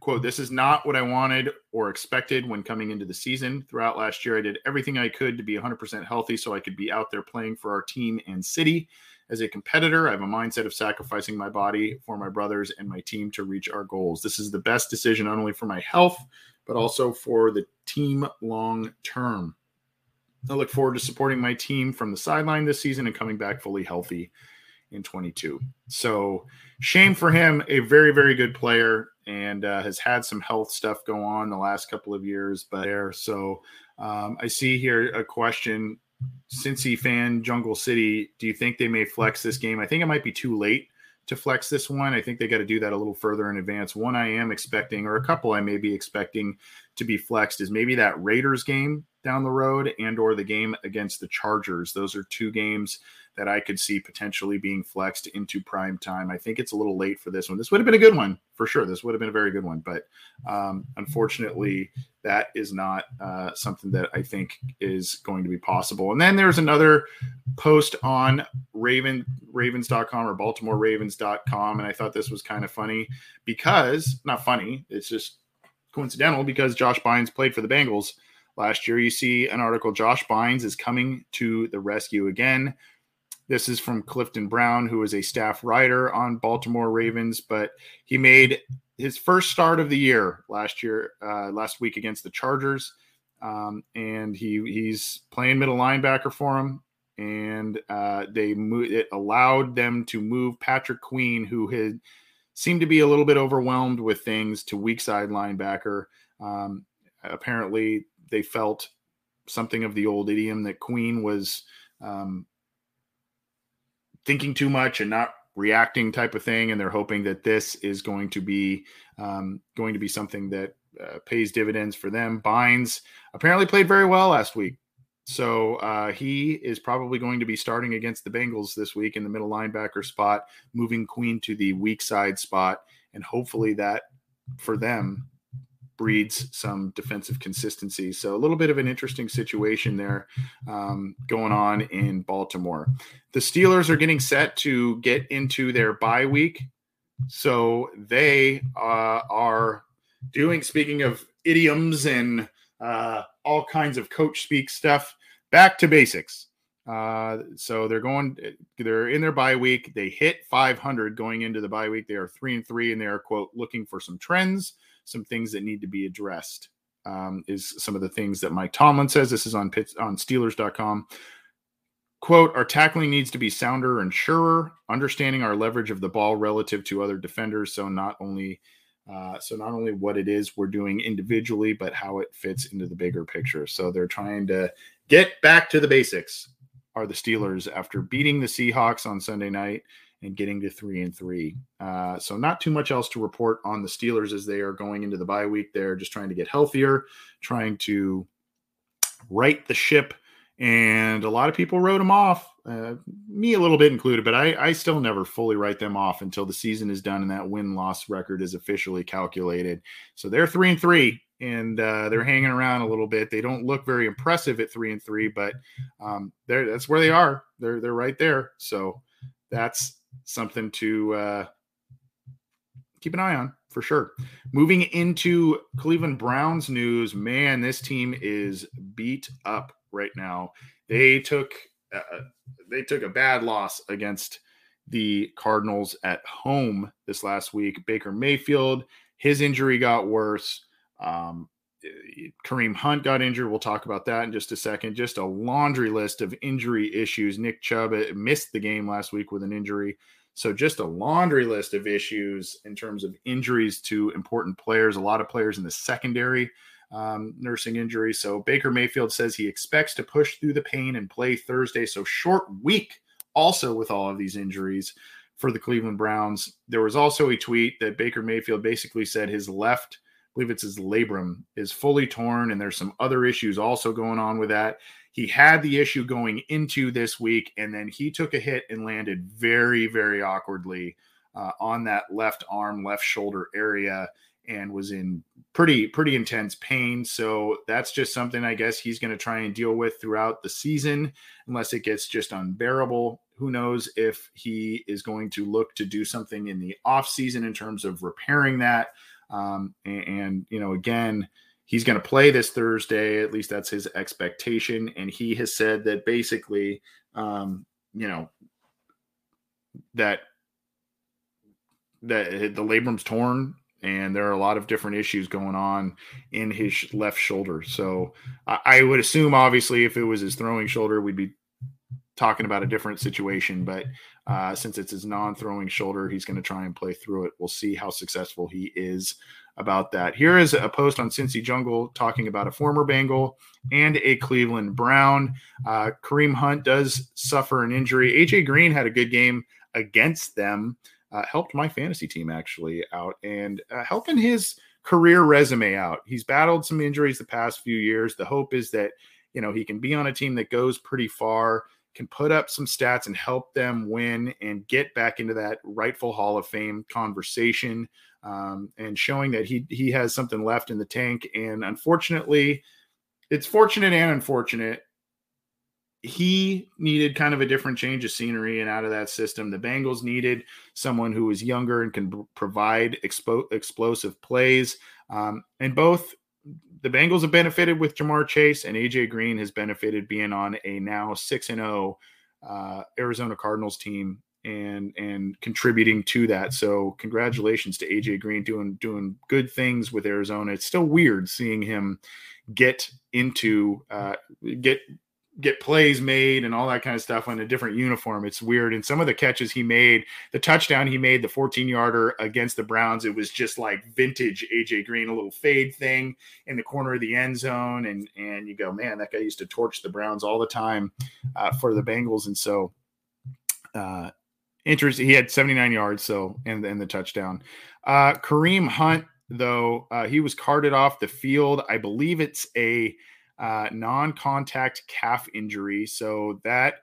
Quote, this is not what I wanted or expected when coming into the season. Throughout last year, I did everything I could to be 100% healthy so I could be out there playing for our team and city. As a competitor, I have a mindset of sacrificing my body for my brothers and my team to reach our goals. This is the best decision, not only for my health, but also for the team long term. I look forward to supporting my team from the sideline this season and coming back fully healthy in 22. So, shame for him, a very, very good player and uh, has had some health stuff go on the last couple of years. But there, so um, I see here a question Cincy fan, Jungle City, do you think they may flex this game? I think it might be too late to flex this one. I think they got to do that a little further in advance. One I am expecting, or a couple I may be expecting to be flexed, is maybe that Raiders game down the road and or the game against the Chargers. Those are two games that I could see potentially being flexed into prime time. I think it's a little late for this one. This would have been a good one for sure. This would have been a very good one, but um, unfortunately, that is not uh, something that I think is going to be possible. And then there's another post on Raven Ravens.com or Baltimore Ravens.com, and I thought this was kind of funny because not funny. It's just coincidental because Josh Bynes played for the Bengals last year. You see an article Josh Bynes is coming to the rescue again. This is from Clifton Brown, who is a staff writer on Baltimore Ravens, but he made his first start of the year last year, uh, last week against the Chargers, um, and he he's playing middle linebacker for him, and uh, they mo- it allowed them to move Patrick Queen, who had seemed to be a little bit overwhelmed with things, to weak side linebacker. Um, apparently they felt something of the old idiom that Queen was um, thinking too much and not reacting type of thing, and they're hoping that this is going to be um, going to be something that uh, pays dividends for them. Bynes apparently played very well last week. So uh, he is probably going to be starting against the Bengals this week in the middle linebacker spot, moving Queen to the weak side spot, and hopefully that for them breeds some defensive consistency. So a little bit of an interesting situation there um, going on in Baltimore. The Steelers are getting set to get into their bye week, so they uh, are doing. Speaking of idioms and uh, all kinds of coach speak stuff. Back to basics. Uh, so they're going, they're in their bye week. They hit 500 going into the bye week. They are three and three, and they are quote looking for some trends, some things that need to be addressed. Um, is some of the things that Mike Tomlin says. This is on Pitts, on Steelers.com. Quote: Our tackling needs to be sounder and surer, understanding our leverage of the ball relative to other defenders. So not only uh, so not only what it is we're doing individually, but how it fits into the bigger picture. So they're trying to get back to the basics. Are the Steelers after beating the Seahawks on Sunday night and getting to three and three? Uh, so not too much else to report on the Steelers as they are going into the bye week. They're just trying to get healthier, trying to right the ship and a lot of people wrote them off, uh, me a little bit included, but I, I still never fully write them off until the season is done and that win loss record is officially calculated. So they're three and three, and uh, they're hanging around a little bit. They don't look very impressive at three and three, but um, that's where they are. They're they're right there. So that's something to uh, keep an eye on for sure. Moving into Cleveland Browns news, man, this team is beat up right now. They took uh, uh, they took a bad loss against the Cardinals at home this last week. Baker Mayfield, his injury got worse. Um, Kareem Hunt got injured. We'll talk about that in just a second. Just a laundry list of injury issues. Nick Chubb uh, missed the game last week with an injury. So, just a laundry list of issues in terms of injuries to important players. A lot of players in the secondary um, nursing injury. So Baker Mayfield says he expects to push through the pain and play Thursday. So short week also with all of these injuries for the Cleveland Browns. There was also a tweet that Baker Mayfield basically said his left, believe it's his labrum, is fully torn, and there's some other issues also going on with that. He had the issue going into this week, and then he took a hit and landed very, very awkwardly uh, on that left arm, left shoulder area and was in pretty pretty intense pain. So that's just something i guess he's going to try and deal with throughout the season unless it gets just unbearable. Who knows if he is going to look to do something in the off season in terms of repairing that um, and, and you know again he's going to play this thursday at least that's his expectation and he has said that basically um, you know that that the labrum's torn and there are a lot of different issues going on in his left shoulder. So I, would assume, obviously, if it was his throwing shoulder, we'd be talking about a different situation. But uh, since it's his non-throwing shoulder, he's going to try and play through it. We'll see how successful he is about that. Here is a post on Cincy Jungle talking about a former Bengal and a Cleveland Brown. Uh, Kareem Hunt does suffer an injury. AJ Green had a good game against them uh, helped my fantasy team actually out and uh, helping his career resume out. He's battled some injuries the past few years. The hope is that, you know, he can be on a team that goes pretty far, can put up some stats and help them win and get back into that rightful Hall of Fame conversation um, and showing that he he has something left in the tank. And unfortunately, it's fortunate and unfortunate he needed kind of a different change of scenery and out of that system. The Bengals needed someone who is younger and can provide expo- explosive plays. Um, and both the Bengals have benefited with Ja'Marr Chase, and AJ Green has benefited being on a now six and zero uh, Arizona Cardinals team and and contributing to that. So congratulations to AJ Green doing doing good things with Arizona. It's still weird seeing him get into uh, get get plays made and all that kind of stuff on a different uniform. It's weird. And some of the catches he made, the touchdown he made, the 14 yarder against the Browns, it was just like vintage AJ Green, a little fade thing in the corner of the end zone. And and you go, man, that guy used to torch the Browns all the time uh, for the Bengals. And so uh interesting. He had 79 yards, so and the touchdown. Uh Kareem Hunt, though, uh, he was carted off the field. I believe it's a uh, non contact calf injury. So that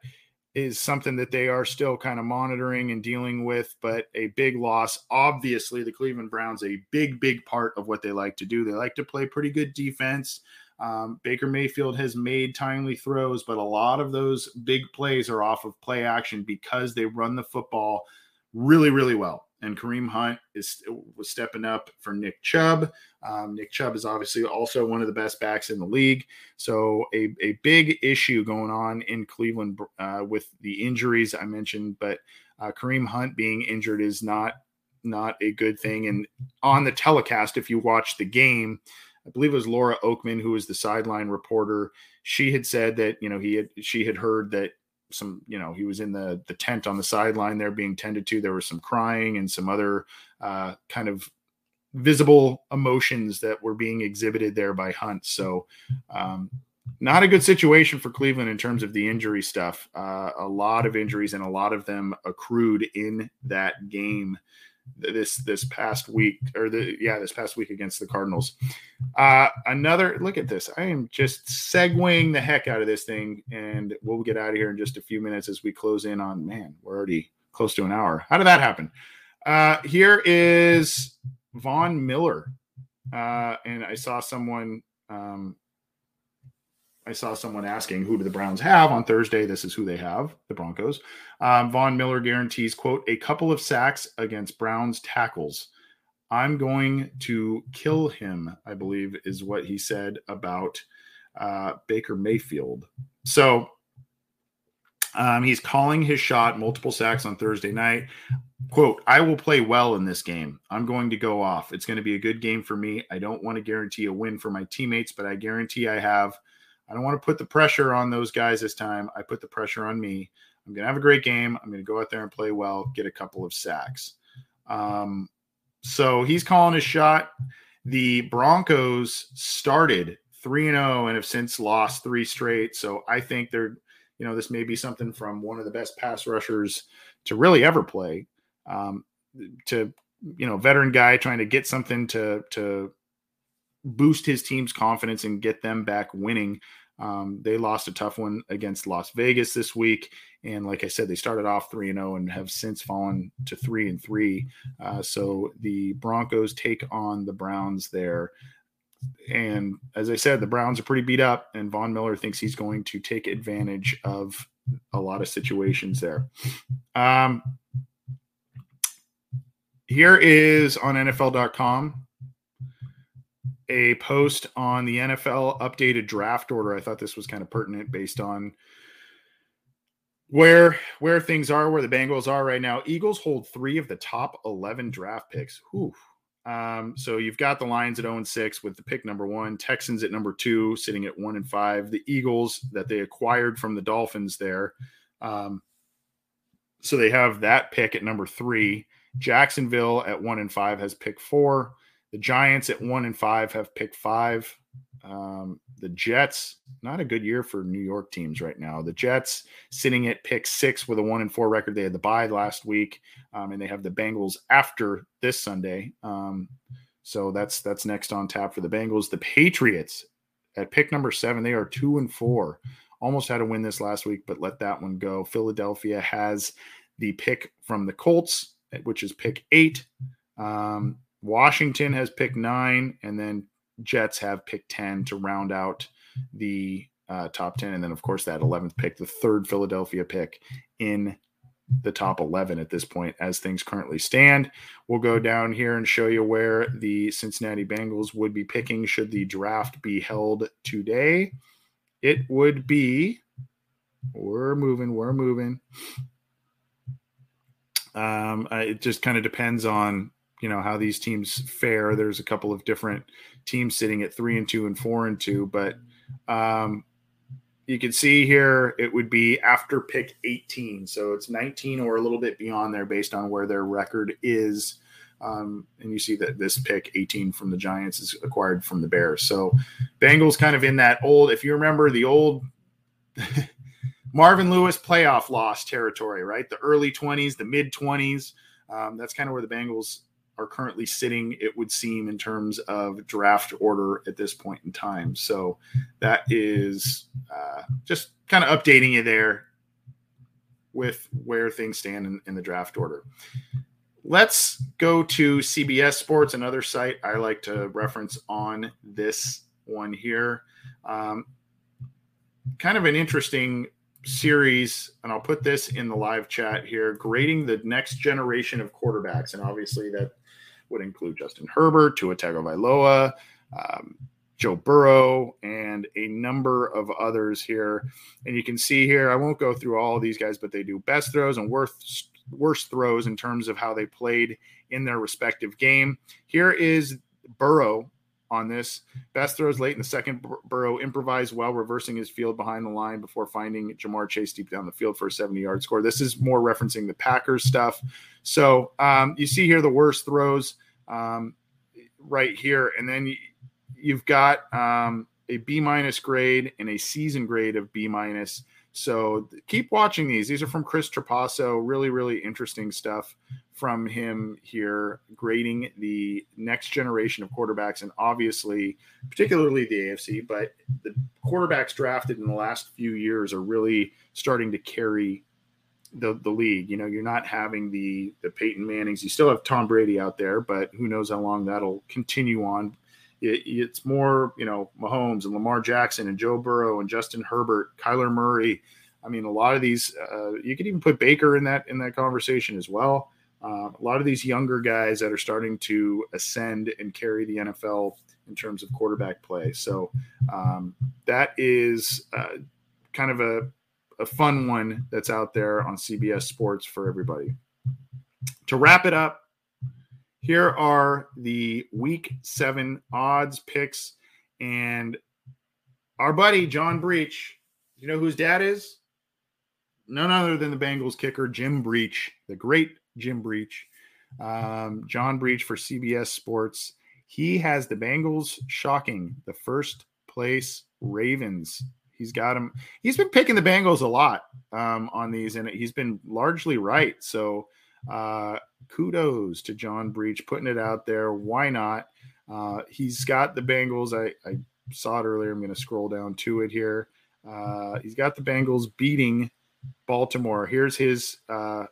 is something that they are still kind of monitoring and dealing with, but a big loss. Obviously, the Cleveland Browns, a big, big part of what they like to do. They like to play pretty good defense. Um, Baker Mayfield has made timely throws, but a lot of those big plays are off of play action because they run the football really, really well and Kareem Hunt is was stepping up for Nick Chubb. Um, Nick Chubb is obviously also one of the best backs in the league. So a, a big issue going on in Cleveland uh, with the injuries I mentioned, but uh, Kareem Hunt being injured is not not a good thing. And on the telecast, if you watch the game, I believe it was Laura Okmin who was the sideline reporter. She had said that you know he had she had heard that some you know he was in the the tent on the sideline there being tended to. There was some crying and some other uh, kind of visible emotions that were being exhibited there by hunt. So um, not a good situation for cleveland in terms of the injury stuff. Uh, a lot of injuries and a lot of them accrued in that game this this past week or the yeah this past week against the Cardinals. Uh, another look at this. I am just segueing the heck out of this thing, and we'll get out of here in just a few minutes as we close in on. Man, we're already close to an hour. How did that happen? Uh, here is Von Miller, uh, and I saw someone um, I saw someone asking who do the Browns have on Thursday. This is who they have, the Broncos. Um, Von Miller guarantees, quote, a couple of sacks against Browns tackles. I'm going to kill him, I believe, is what he said about uh, Baker Mayfield. So um, he's calling his shot, multiple sacks on Thursday night. Quote, I will play well in this game. I'm going to go off. It's going to be a good game for me. I don't want to guarantee a win for my teammates, but I guarantee I have – I don't want to put the pressure on those guys this time. I put the pressure on me. I'm going to have a great game. I'm going to go out there and play well, get a couple of sacks. Um, so he's calling his shot. The Broncos started 3 and 0 and have since lost three straight. So I think they're, you know, this may be something from one of the best pass rushers to really ever play. Um, to, you know, veteran guy trying to get something to, to, boost his team's confidence and get them back winning. Um, they lost a tough one against Las Vegas this week, and like I said, they started off three and zero and have since fallen to three and three. Uh, so the Broncos take on the Browns there. And as I said, the Browns are pretty beat up, and Von Miller thinks he's going to take advantage of a lot of situations there. Um, here is on NFL.com a post on the NFL updated draft order. I thought this was kind of pertinent based on where where things are, where the Bengals are right now. Eagles hold three of the top eleven draft picks. Whew. Um, so you've got the Lions at 0 and 6 with the pick number one, Texans at number two, sitting at one and five, the Eagles that they acquired from the Dolphins there. Um, so they have that pick at number three. Jacksonville at one and five has pick four. The Giants at one and five have picked five. Um, the Jets, not a good year for New York teams right now. The Jets sitting at pick six with a one and four record. They had the bye last week, um, and they have the Bengals after this Sunday. Um, so that's that's next on tap for the Bengals. The Patriots at pick number seven, they are two and four. Almost had to win this last week, but let that one go. Philadelphia has the pick from the Colts, which is pick eight. Um, Washington has picked nine, and then Jets have picked 10 to round out the uh, top 10. And then, of course, that 11th pick, the third Philadelphia pick in the top 11 at this point as things currently stand. We'll go down here and show you where the Cincinnati Bengals would be picking should the draft be held today. It would be, we're moving, we're moving. Um, it just kind of depends on you know how these teams fare. There's a couple of different teams sitting at three and two and four and two, but um, you can see here it would be after pick 18. So it's 19 or a little bit beyond there based on where their record is. Um, and you see that this pick 18 from the Giants is acquired from the Bears. So Bengals kind of in that old, if you remember the old Marvin Lewis playoff loss territory, right? The early 20s, the mid 20s. Um, that's kind of where the Bengals are currently sitting, it would seem, in terms of draft order at this point in time. So that is uh, just kind of updating you there with where things stand in, in, the draft order. Let's go to CBS Sports, another site I like to reference on this one here. Um, kind of an interesting series, and I'll put this in the live chat here, grading the next generation of quarterbacks. And obviously, that would include Justin Herbert, Tua Tagovailoa, um, Joe Burrow, and a number of others here. And you can see here, I won't go through all these guys, but they do best throws and worst worst throws in terms of how they played in their respective game. Here is Burrow on this. Best throws late in the second. Burrow improvised well, reversing his field behind the line before finding Ja'Marr Chase deep down the field for a 70 yard score. This is more referencing the Packers stuff. So um, you see here the worst throws um, right here. And then you've got um, a B minus grade and a season grade of B minus. So keep watching these. These are from Chris Trapasso. Really, really interesting stuff from him here, grading the next generation of quarterbacks, and obviously, particularly the AFC, but the quarterbacks drafted in the last few years are really starting to carry the the league. You know, you're not having the the Peyton Mannings. You still have Tom Brady out there, but who knows how long that'll continue on. It, it's more, you know, Mahomes and Lamar Jackson and Joe Burrow and Justin Herbert, Kyler Murray. I mean, a lot of these. Uh, you could even put Baker in that in that conversation as well. Uh, a lot of these younger guys that are starting to ascend and carry the NFL in terms of quarterback play. So um, that is uh, kind of a, a fun one that's out there on CBS Sports for everybody. To wrap it up, here are the week seven odds picks. And our buddy, John Breech, you know whose dad is? None other than the Bengals kicker, Jim Breech, the great Jim Breech, um, John Breech for CBS Sports. He has the Bengals shocking the first place Ravens. He's got him. He's been picking the Bengals a lot um, on these, and he's been largely right. So uh, kudos to John Breech putting it out there. Why not? Uh, he's got the Bengals. I, I saw it earlier. I'm going to scroll down to it here. Uh, he's got the Bengals beating Baltimore. Here's his uh,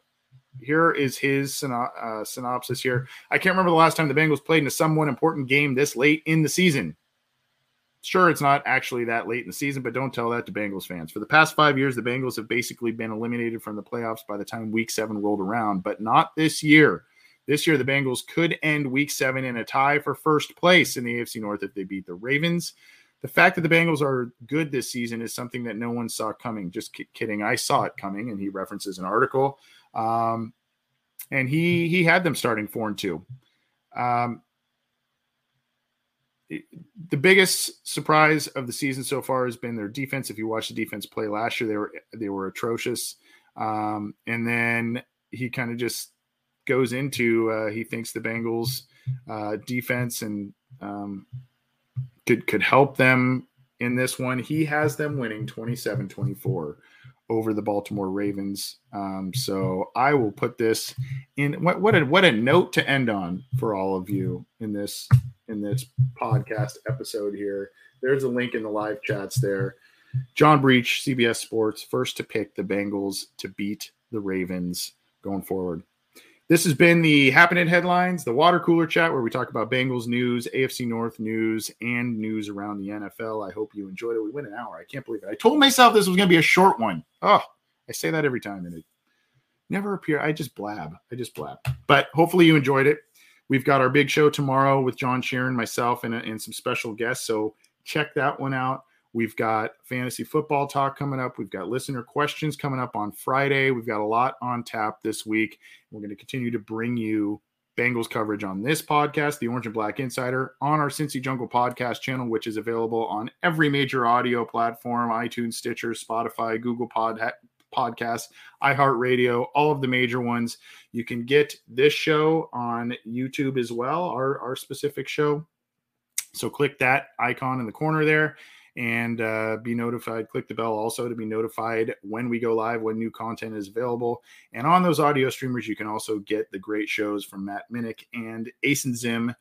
here is his uh, synopsis here. I can't remember the last time the Bengals played in a somewhat important game this late in the season. Sure, it's not actually that late in the season, but don't tell that to Bengals fans. For the past five years, the Bengals have basically been eliminated from the playoffs by the time week seven rolled around, but not this year. This year, the Bengals could end week seven in a tie for first place in the AFC North if they beat the Ravens. The fact that the Bengals are good this season is something that no one saw coming. Just kidding. I saw it coming, and he references an article um, and he he had them starting four and two. Um, the biggest surprise of the season so far has been their defense. If you watch the defense play last year, they were they were atrocious. Um, and then he kind of just goes into uh, he thinks the Bengals uh, defense and um, could could help them in this one. He has them winning 27-24 over the Baltimore Ravens. Um, so I will put this in. What, what a what a note to end on for all of you in this in this podcast episode here. There's a link in the live chats there. John Breech, CBS Sports, first to pick the Bengals to beat the Ravens going forward. This has been the Happening Headlines, the water cooler chat where we talk about Bengals news, AFC North news, and news around the NFL. I hope you enjoyed it. We went an hour. I can't believe it. I told myself this was going to be a short one. Oh, I say that every time, and it never appear. I just blab. I just blab. But hopefully you enjoyed it. We've got our big show tomorrow with John Sheeran, myself, and, uh, and some special guests. So check that one out. We've got fantasy football talk coming up. We've got listener questions coming up on Friday. We've got a lot on tap this week. We're going to continue to bring you Bengals coverage on this podcast, the Orange and Black Insider, on our Cincy Jungle podcast channel, which is available on every major audio platform iTunes, Stitcher, Spotify, Google Pod, Podcast, iHeartRadio, all of the major ones. You can get this show on YouTube as well, our, our specific show. So click that icon in the corner there and uh, be notified. Click the bell also to be notified when we go live, when new content is available. And on those audio streamers, you can also get the great shows from Matt Minich and Ace and Zim,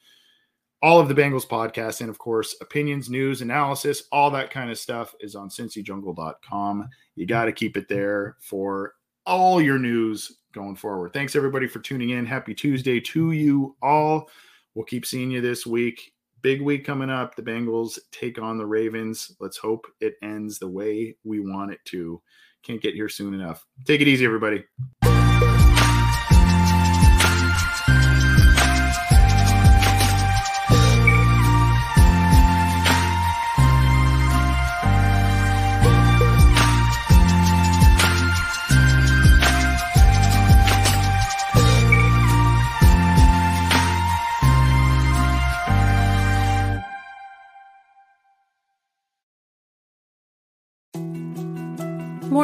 all of the Bengals podcasts, and of course, opinions, news, analysis, all that kind of stuff is on cincyjungle.com. You got to keep it there for all your news going forward. Thanks everybody for tuning in. Happy Tuesday to you all. We'll keep seeing you this week big week coming up. The Bengals take on the Ravens. Let's hope it ends the way we want it to. Can't get here soon enough. Take it easy, everybody.